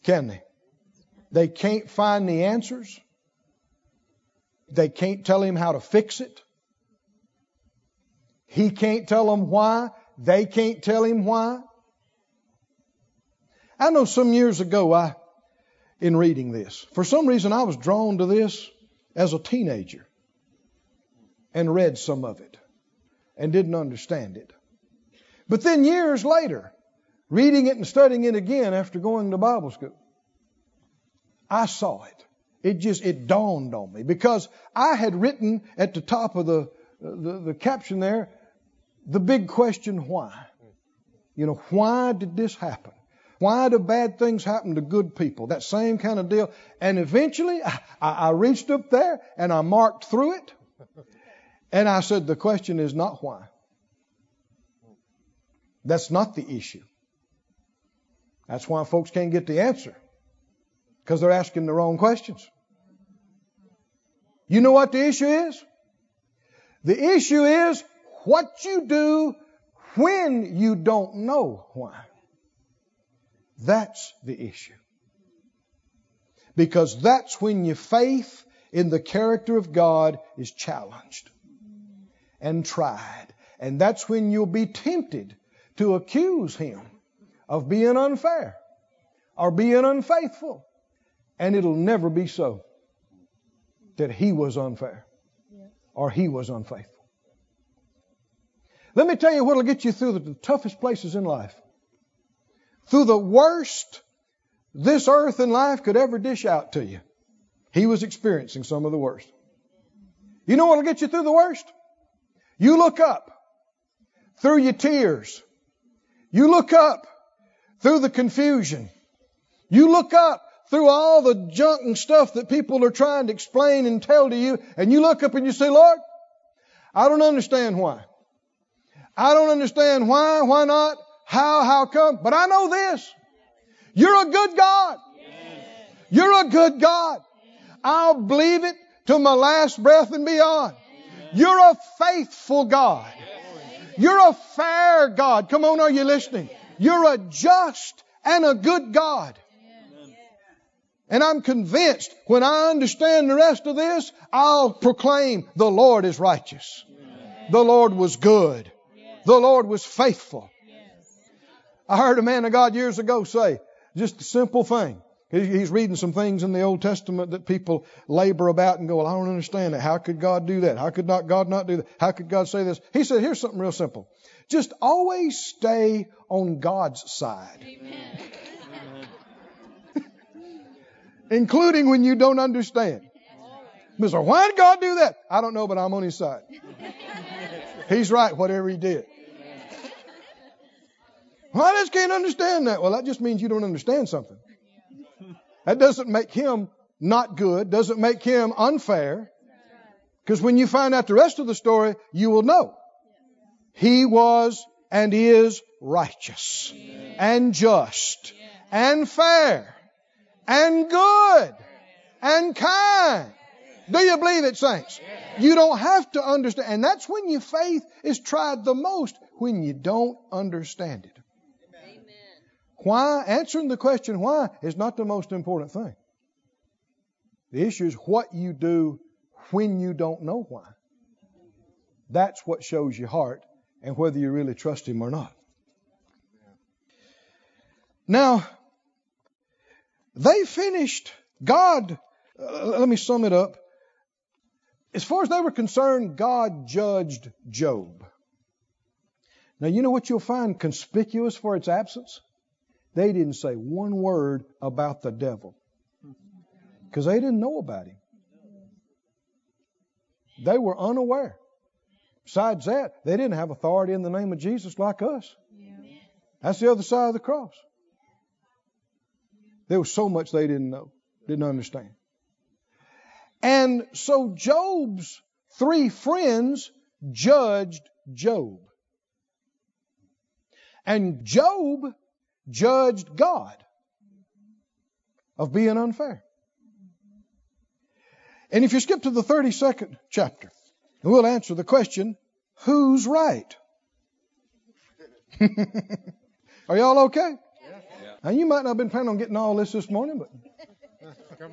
Can they? They can't find the answers. They can't tell him how to fix it. He can't tell them why. They can't tell him why. I know some years ago, I, in reading this, for some reason I was drawn to this as a teenager and read some of it and didn't understand it. But then years later, reading it and studying it again after going to Bible school, I saw it. It just, it dawned on me because I had written at the top of the, the, the caption there, the big question, why? You know, why did this happen? Why do bad things happen to good people? That same kind of deal. And eventually, [LAUGHS] I, I reached up there and I marked through it. And I said, the question is not why. That's not the issue. That's why folks can't get the answer. Because they're asking the wrong questions. You know what the issue is? The issue is what you do when you don't know why. That's the issue. Because that's when your faith in the character of God is challenged and tried. And that's when you'll be tempted to accuse Him of being unfair or being unfaithful. And it'll never be so that He was unfair or He was unfaithful. Let me tell you what'll get you through the toughest places in life through the worst this earth and life could ever dish out to you. He was experiencing some of the worst. You know what'll get you through the worst? You look up through your tears. You look up through the confusion. You look up through all the junk and stuff that people are trying to explain and tell to you, and you look up and you say, Lord, I don't understand why. I don't understand why, why not, how? How come? But I know this. You're a good God. You're a good God. I'll believe it to my last breath and beyond. You're a faithful God. You're a fair God. Come on, are you listening? You're a just and a good God. And I'm convinced when I understand the rest of this, I'll proclaim the Lord is righteous. The Lord was good. The Lord was faithful. I heard a man of God years ago say, just a simple thing. He's reading some things in the Old Testament that people labor about and go, well, I don't understand that. How could God do that? How could not God not do that? How could God say this? He said, here's something real simple. Just always stay on God's side. [LAUGHS] Including when you don't understand. Mister, why did God do that? I don't know, but I'm on his side. [LAUGHS] He's right, whatever he did. Well, I just can't understand that. Well, that just means you don't understand something. That doesn't make him not good, doesn't make him unfair. Because when you find out the rest of the story, you will know. He was and is righteous and just and fair and good and kind. Do you believe it, saints? You don't have to understand. And that's when your faith is tried the most, when you don't understand it. Why? Answering the question why is not the most important thing. The issue is what you do when you don't know why. That's what shows your heart and whether you really trust Him or not. Now, they finished. God, uh, let me sum it up. As far as they were concerned, God judged Job. Now, you know what you'll find conspicuous for its absence? They didn't say one word about the devil because they didn't know about him. They were unaware. Besides that, they didn't have authority in the name of Jesus like us. That's the other side of the cross. There was so much they didn't know, didn't understand. And so Job's three friends judged Job. And Job judged God of being unfair. And if you skip to the 32nd chapter, we'll answer the question who's right? [LAUGHS] Are y'all okay? Yeah. Now, you might not have been planning on getting all this this morning, but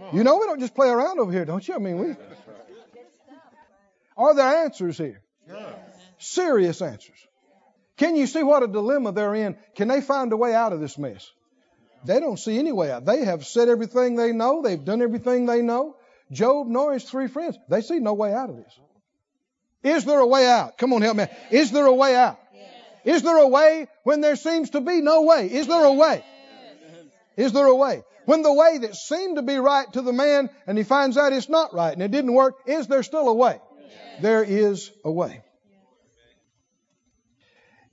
[LAUGHS] you know we don't just play around over here, don't you? I mean, we. Are there answers here? Serious answers. Can you see what a dilemma they're in? Can they find a way out of this mess? They don't see any way out. They have said everything they know. They've done everything they know. Job nor his three friends, they see no way out of this. Is there a way out? Come on, help me. Is there a way out? Is there a way when there seems to be no way? Is there a way? Is there a way? When the way that seemed to be right to the man and he finds out it's not right and it didn't work, is there still a way? There is a way.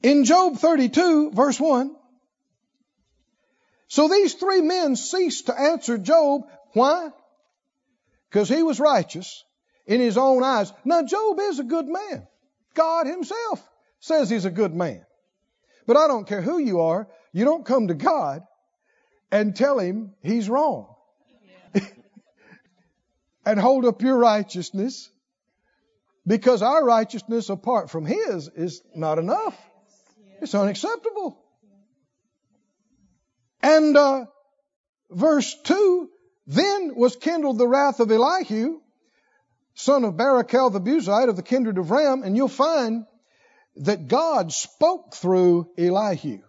In Job 32, verse 1, so these three men ceased to answer Job. Why? Because he was righteous in his own eyes. Now, Job is a good man. God himself says he's a good man. But I don't care who you are, you don't come to God and tell him he's wrong. [LAUGHS] and hold up your righteousness because our righteousness apart from his is not enough. It's unacceptable. And uh, verse 2 Then was kindled the wrath of Elihu, son of Barachel the Buzite of the kindred of Ram, and you'll find that God spoke through Elihu.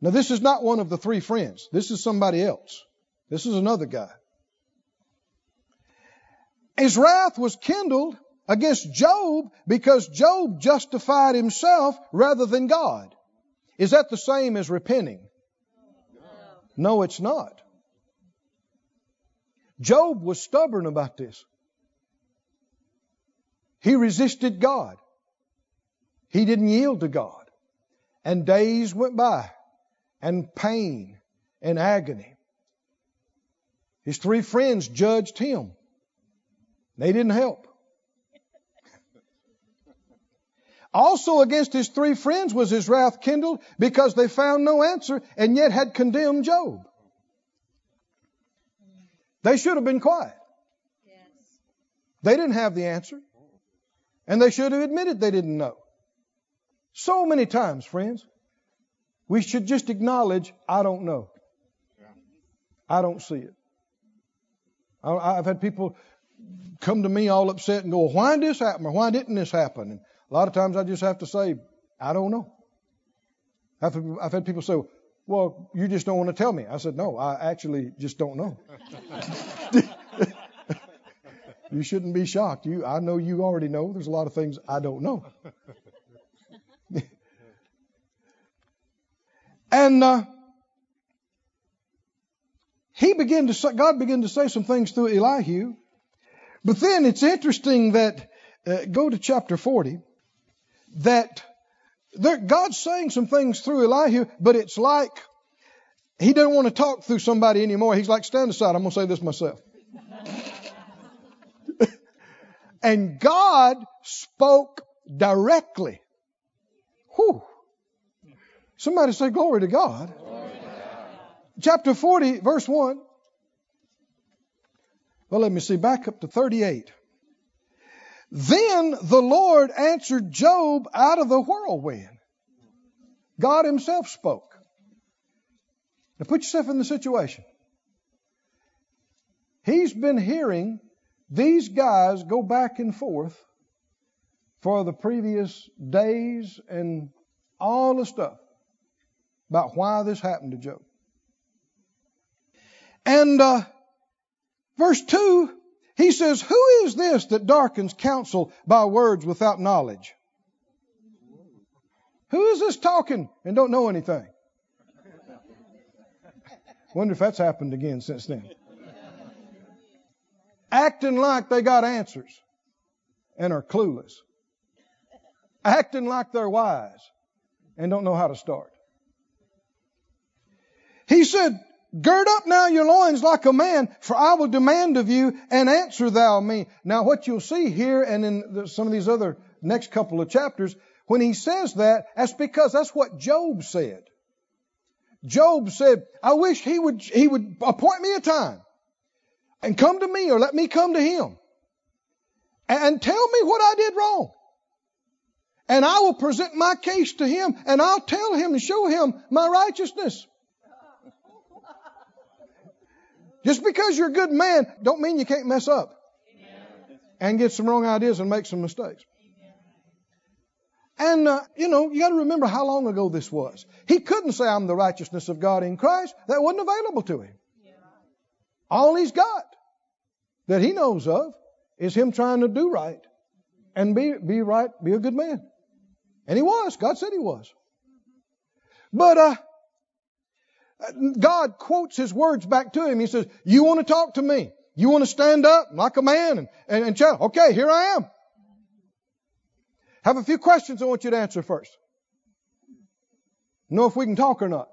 Now, this is not one of the three friends. This is somebody else. This is another guy. His wrath was kindled against Job because Job justified himself rather than God. Is that the same as repenting? No, it's not. Job was stubborn about this. He resisted God. He didn't yield to God. And days went by, and pain and agony. His three friends judged him. They didn't help. Also against his three friends was his wrath kindled because they found no answer and yet had condemned Job. They should have been quiet. They didn't have the answer. And they should have admitted they didn't know. So many times, friends, we should just acknowledge, I don't know. I don't see it. I've had people come to me all upset and go, why did this happen or why didn't this happen? And a lot of times I just have to say, I don't know. I've, I've had people say, well, you just don't want to tell me. I said, no, I actually just don't know. [LAUGHS] you shouldn't be shocked. You, I know you already know. There's a lot of things I don't know. [LAUGHS] and uh, he began to say, God began to say some things through Elihu. But then it's interesting that uh, go to chapter 40 that there, God's saying some things through Elihu, but it's like he doesn't want to talk through somebody anymore. He's like, stand aside. I'm going to say this myself. [LAUGHS] and God spoke directly. Whew. Somebody say glory to. Glory to God. Chapter 40, verse 1. Well, let me see, back up to 38. Then the Lord answered Job out of the whirlwind. God Himself spoke. Now put yourself in the situation. He's been hearing these guys go back and forth for the previous days and all the stuff about why this happened to Job. And uh, verse 2 he says, Who is this that darkens counsel by words without knowledge? Who is this talking and don't know anything? Wonder if that's happened again since then. Acting like they got answers and are clueless. Acting like they're wise and don't know how to start. He said, Gird up now your loins like a man, for I will demand of you, and answer thou me. Now, what you'll see here and in some of these other next couple of chapters, when he says that, that's because that's what Job said. Job said, I wish he would, he would appoint me a time and come to me or let me come to him and tell me what I did wrong. And I will present my case to him and I'll tell him and show him my righteousness. Just because you're a good man don't mean you can't mess up and get some wrong ideas and make some mistakes. And, uh, you know, you got to remember how long ago this was. He couldn't say, I'm the righteousness of God in Christ. That wasn't available to him. All he's got that he knows of is him trying to do right and be, be right, be a good man. And he was. God said he was. But, uh, God quotes his words back to him. He says, You want to talk to me? You want to stand up like a man and, and, and shout, Okay, here I am. Have a few questions I want you to answer first. Know if we can talk or not.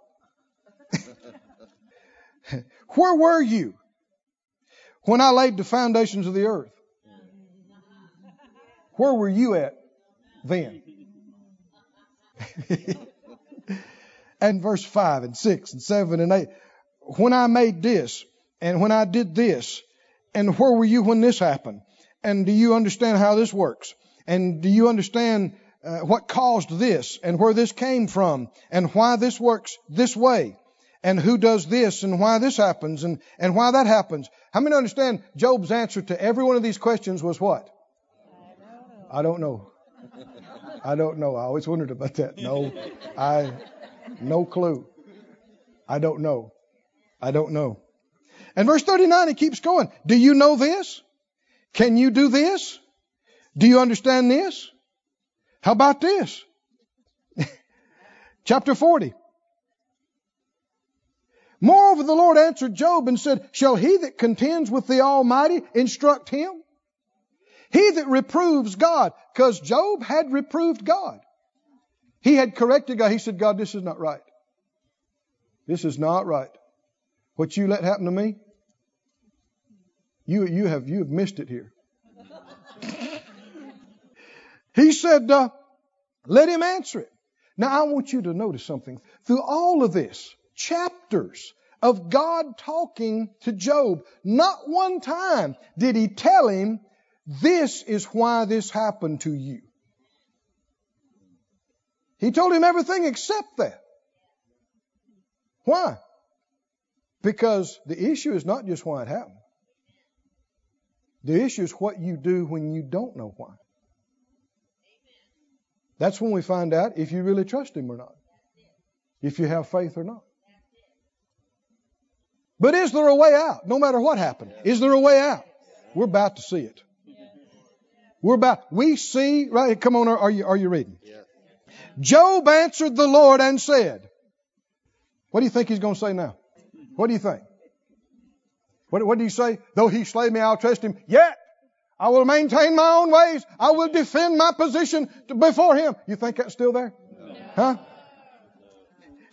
[LAUGHS] Where were you when I laid the foundations of the earth? Where were you at then? [LAUGHS] and verse 5 and 6 and 7 and 8. When I made this and when I did this, and where were you when this happened? And do you understand how this works? And do you understand uh, what caused this and where this came from and why this works this way? And who does this and why this happens and, and why that happens? How many understand Job's answer to every one of these questions was what? I don't know. I don't know. I always wondered about that. No, I, [LAUGHS] no clue. I don't know. I don't know. And verse 39, he keeps going. Do you know this? Can you do this? Do you understand this? How about this? [LAUGHS] Chapter 40. Moreover, the Lord answered Job and said, Shall he that contends with the Almighty instruct him? He that reproves God, because Job had reproved God. He had corrected God. He said, God, this is not right. This is not right. What you let happen to me, you, you, have, you have missed it here. he said, uh, let him answer it. Now, I want you to notice something. Through all of this, chapters of God talking to Job, not one time did he tell him, this is why this happened to you. He told him everything except that. Why? Because the issue is not just why it happened. The issue is what you do when you don't know why. That's when we find out if you really trust Him or not. If you have faith or not. But is there a way out? No matter what happened. Is there a way out? We're about to see it. We're about, we see, right, come on, are you, are you reading? Job answered the Lord and said, what do you think he's going to say now? What do you think? What, what do you say? Though he slay me, I'll trust him. Yet I will maintain my own ways. I will defend my position before him. You think that's still there? Huh?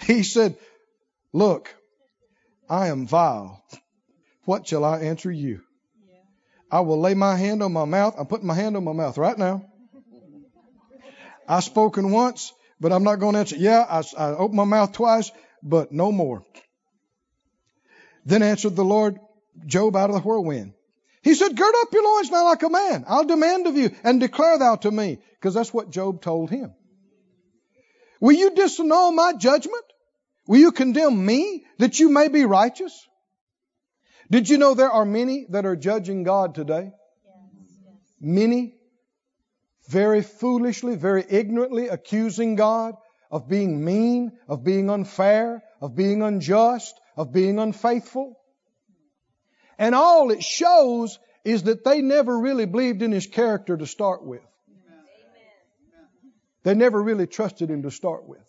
He said, Look, I am vile. What shall I answer you? I will lay my hand on my mouth. I'm putting my hand on my mouth right now. I spoken once, but I'm not going to answer. Yeah, I, I opened my mouth twice, but no more. Then answered the Lord Job out of the whirlwind. He said, Gird up your loins now like a man. I'll demand of you and declare thou to me. Because that's what Job told him. Will you disannul my judgment? Will you condemn me that you may be righteous? Did you know there are many that are judging God today? Many very foolishly, very ignorantly accusing God of being mean, of being unfair, of being unjust, of being unfaithful. And all it shows is that they never really believed in his character to start with. They never really trusted him to start with.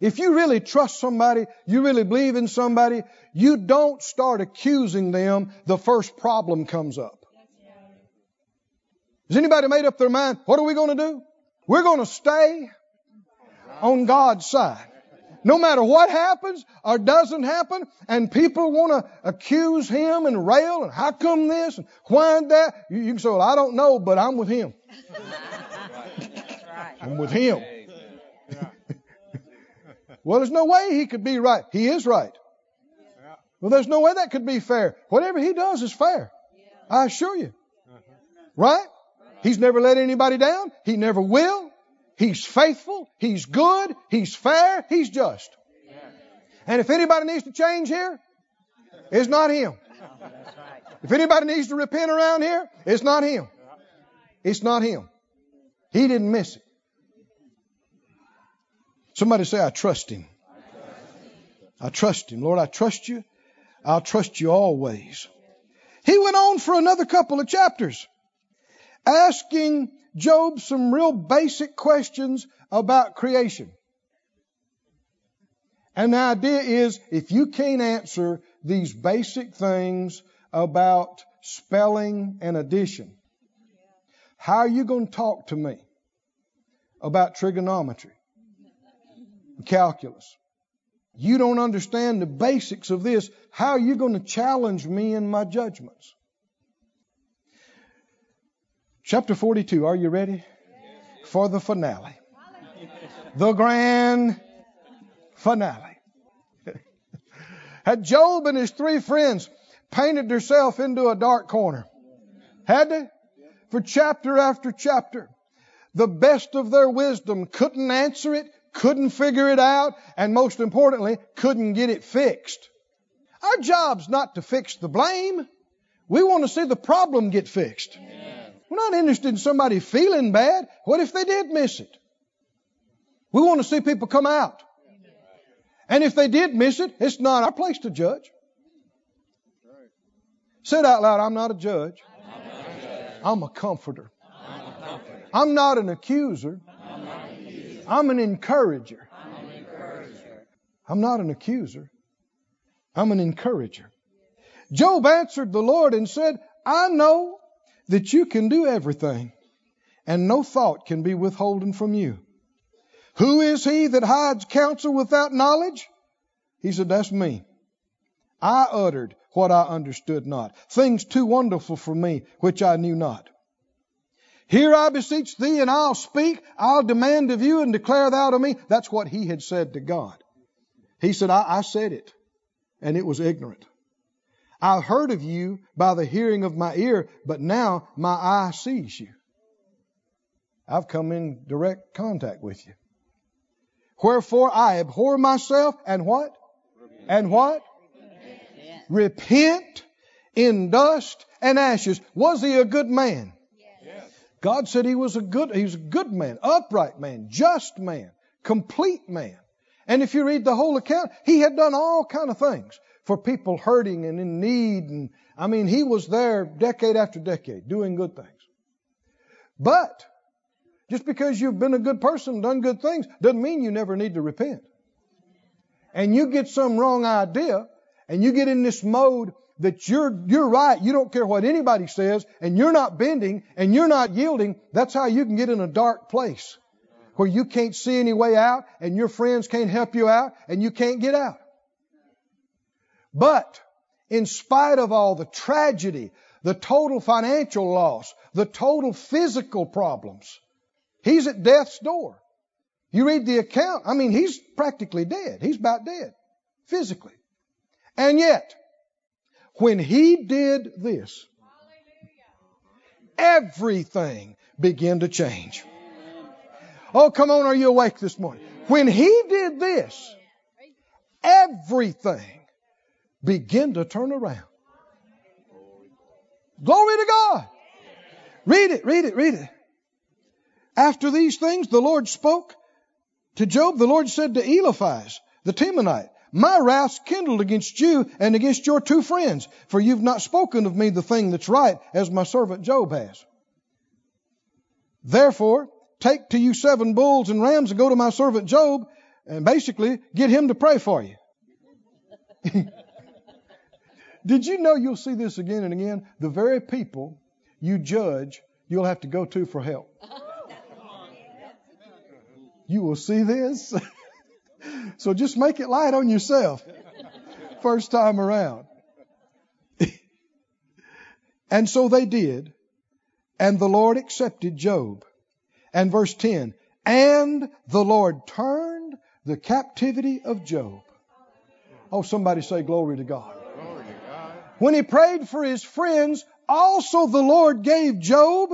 If you really trust somebody, you really believe in somebody, you don't start accusing them the first problem comes up. Has anybody made up their mind? What are we going to do? We're going to stay on God's side. No matter what happens or doesn't happen, and people want to accuse him and rail, and how come this and why that? You, you can say, well, I don't know, but I'm with him. I'm with him. [LAUGHS] well, there's no way he could be right. He is right. Well, there's no way that could be fair. Whatever he does is fair. I assure you. Right? He's never let anybody down. He never will. He's faithful. He's good. He's fair. He's just. And if anybody needs to change here, it's not him. If anybody needs to repent around here, it's not him. It's not him. He didn't miss it. Somebody say, I trust him. I trust him. Lord, I trust you. I'll trust you always. He went on for another couple of chapters asking Job some real basic questions about creation. And the idea is if you can't answer these basic things about spelling and addition, how are you going to talk to me about trigonometry? calculus. You don't understand the basics of this. How are you going to challenge me in my judgments? Chapter 42, are you ready? For the finale. The grand finale. [LAUGHS] Had Job and his three friends painted themselves into a dark corner? Had they? For chapter after chapter. The best of their wisdom couldn't answer it, couldn't figure it out, and most importantly, couldn't get it fixed. Our job's not to fix the blame. We want to see the problem get fixed. We're not interested in somebody feeling bad. What if they did miss it? We want to see people come out. And if they did miss it, it's not our place to judge. Say it out loud I'm not a judge. I'm a comforter. I'm not an accuser. I'm an encourager. I'm not an accuser. I'm an encourager. Job answered the Lord and said, I know that you can do everything, and no thought can be withholden from you. Who is he that hides counsel without knowledge? He said, That's me. I uttered what I understood not, things too wonderful for me, which I knew not. Here I beseech thee, and I'll speak, I'll demand of you, and declare thou to me. That's what he had said to God. He said, I, I said it, and it was ignorant. I've heard of you by the hearing of my ear, but now my eye sees you. I've come in direct contact with you. Wherefore I abhor myself and what? And what? Repent in dust and ashes. Was he a good man? Yes. God said he was a good, he was a good man, upright man, just man, complete man. And if you read the whole account, he had done all kind of things for people hurting and in need. And I mean, he was there decade after decade doing good things. But just because you've been a good person, done good things, doesn't mean you never need to repent. And you get some wrong idea and you get in this mode that you're, you're right, you don't care what anybody says, and you're not bending and you're not yielding, that's how you can get in a dark place where you can't see any way out and your friends can't help you out and you can't get out. But in spite of all the tragedy, the total financial loss, the total physical problems, he's at death's door. You read the account, I mean, he's practically dead. He's about dead, physically. And yet, when he did this, everything began to change. Oh, come on, are you awake this morning? When he did this, everything began to turn around. Glory to God. Read it, read it, read it. After these things, the Lord spoke to Job. The Lord said to Eliphaz, the Temanite, my wrath's kindled against you and against your two friends, for you've not spoken of me the thing that's right, as my servant Job has. Therefore, take to you seven bulls and rams and go to my servant Job and basically get him to pray for you. [LAUGHS] Did you know you'll see this again and again? The very people you judge, you'll have to go to for help. You will see this. [LAUGHS] so just make it light on yourself first time around. [LAUGHS] and so they did. And the Lord accepted Job. And verse 10 And the Lord turned the captivity of Job. Oh, somebody say, Glory to God. When he prayed for his friends, also the Lord gave Job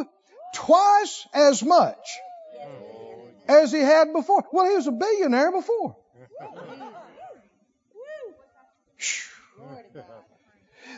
twice as much as he had before. Well, he was a billionaire before.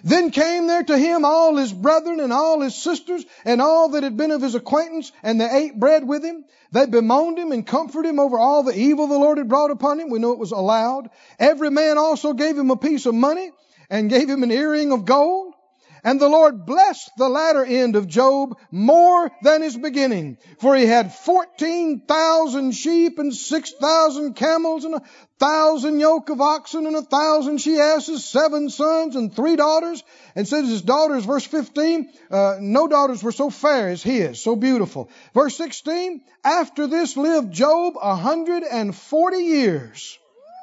Then came there to him all his brethren and all his sisters and all that had been of his acquaintance, and they ate bread with him. They bemoaned him and comforted him over all the evil the Lord had brought upon him. We know it was allowed. Every man also gave him a piece of money and gave him an earring of gold. And the Lord blessed the latter end of Job more than his beginning. For he had 14,000 sheep and 6,000 camels and a thousand yoke of oxen and a thousand she asses, seven sons and three daughters. And says his daughters, verse 15, uh, no daughters were so fair as his, so beautiful. Verse 16, after this lived Job a hundred and forty years.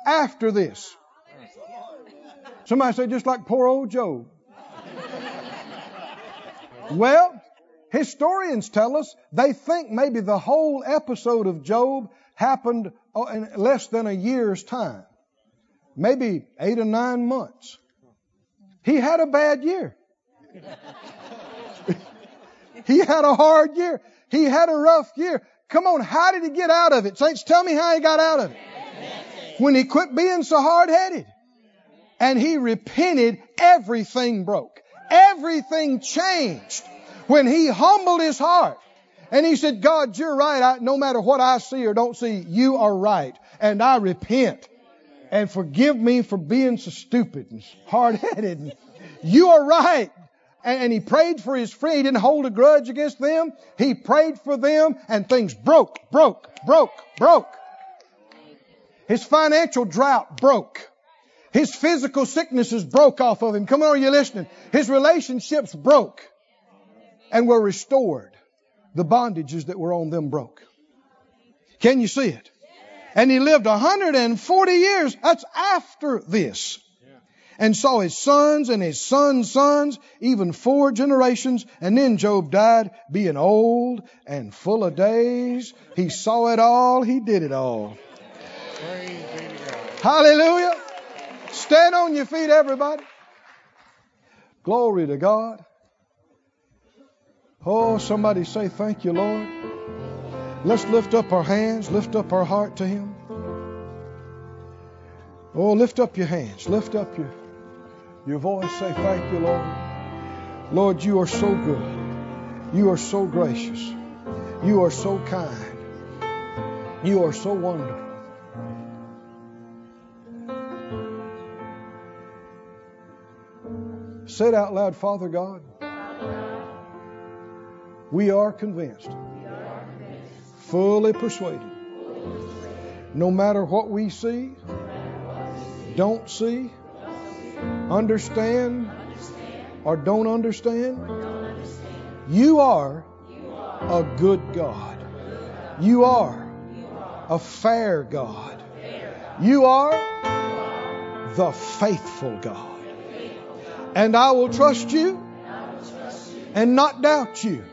After this. Somebody say just like poor old Job. Well, historians tell us they think maybe the whole episode of Job happened uh, in less than a year's time, maybe eight or nine months. He had a bad year. [LAUGHS] he had a hard year. He had a rough year. Come on, how did he get out of it? Saints, tell me how he got out of it. When he quit being so hard headed and he repented, everything broke. Everything changed when he humbled his heart. And he said, God, you're right. I, no matter what I see or don't see, you are right. And I repent. And forgive me for being so stupid and hard headed. You are right. And, and he prayed for his friend. He didn't hold a grudge against them. He prayed for them and things broke, broke, broke, broke. His financial drought broke. His physical sicknesses broke off of him. Come on, are you listening? His relationships broke and were restored. The bondages that were on them broke. Can you see it? And he lived 140 years. That's after this. And saw his sons and his sons' sons, even four generations. And then Job died, being old and full of days. He saw it all. He did it all. Hallelujah. Stand on your feet, everybody. Glory to God. Oh, somebody say, Thank you, Lord. Let's lift up our hands, lift up our heart to Him. Oh, lift up your hands, lift up your, your voice. Say, Thank you, Lord. Lord, you are so good. You are so gracious. You are so kind. You are so wonderful. Say it out loud, Father God. We are convinced, fully persuaded, no matter what we see, don't see, understand, or don't understand, you are a good God. You are a fair God. You are the faithful God. And I will trust you and not doubt you.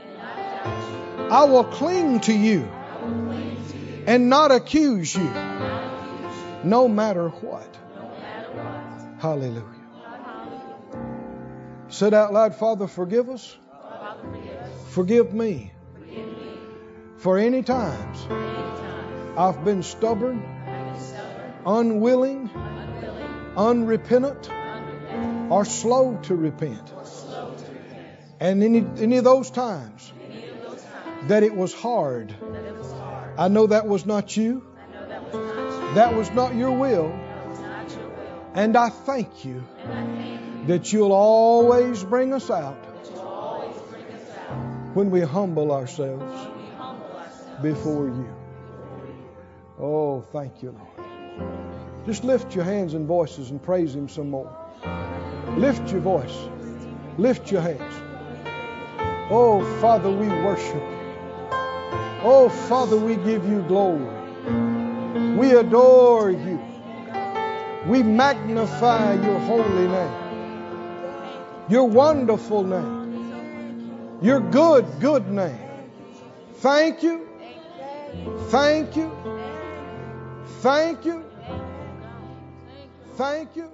I will cling to you and not accuse you, no matter what. Hallelujah. Said out loud, Father, forgive us. Forgive me for any times I've been stubborn, unwilling, unrepentant, or slow to repent. And any, any of those times that it was hard, I know that was not you. That was not your will. And I thank you that you'll always bring us out when we humble ourselves before you. Oh, thank you, Lord. Just lift your hands and voices and praise Him some more. Lift your voice. Lift your hands. Oh, Father, we worship you. Oh, Father, we give you glory. We adore you. We magnify your holy name, your wonderful name, your good, good name. Thank you. Thank you. Thank you. Thank you.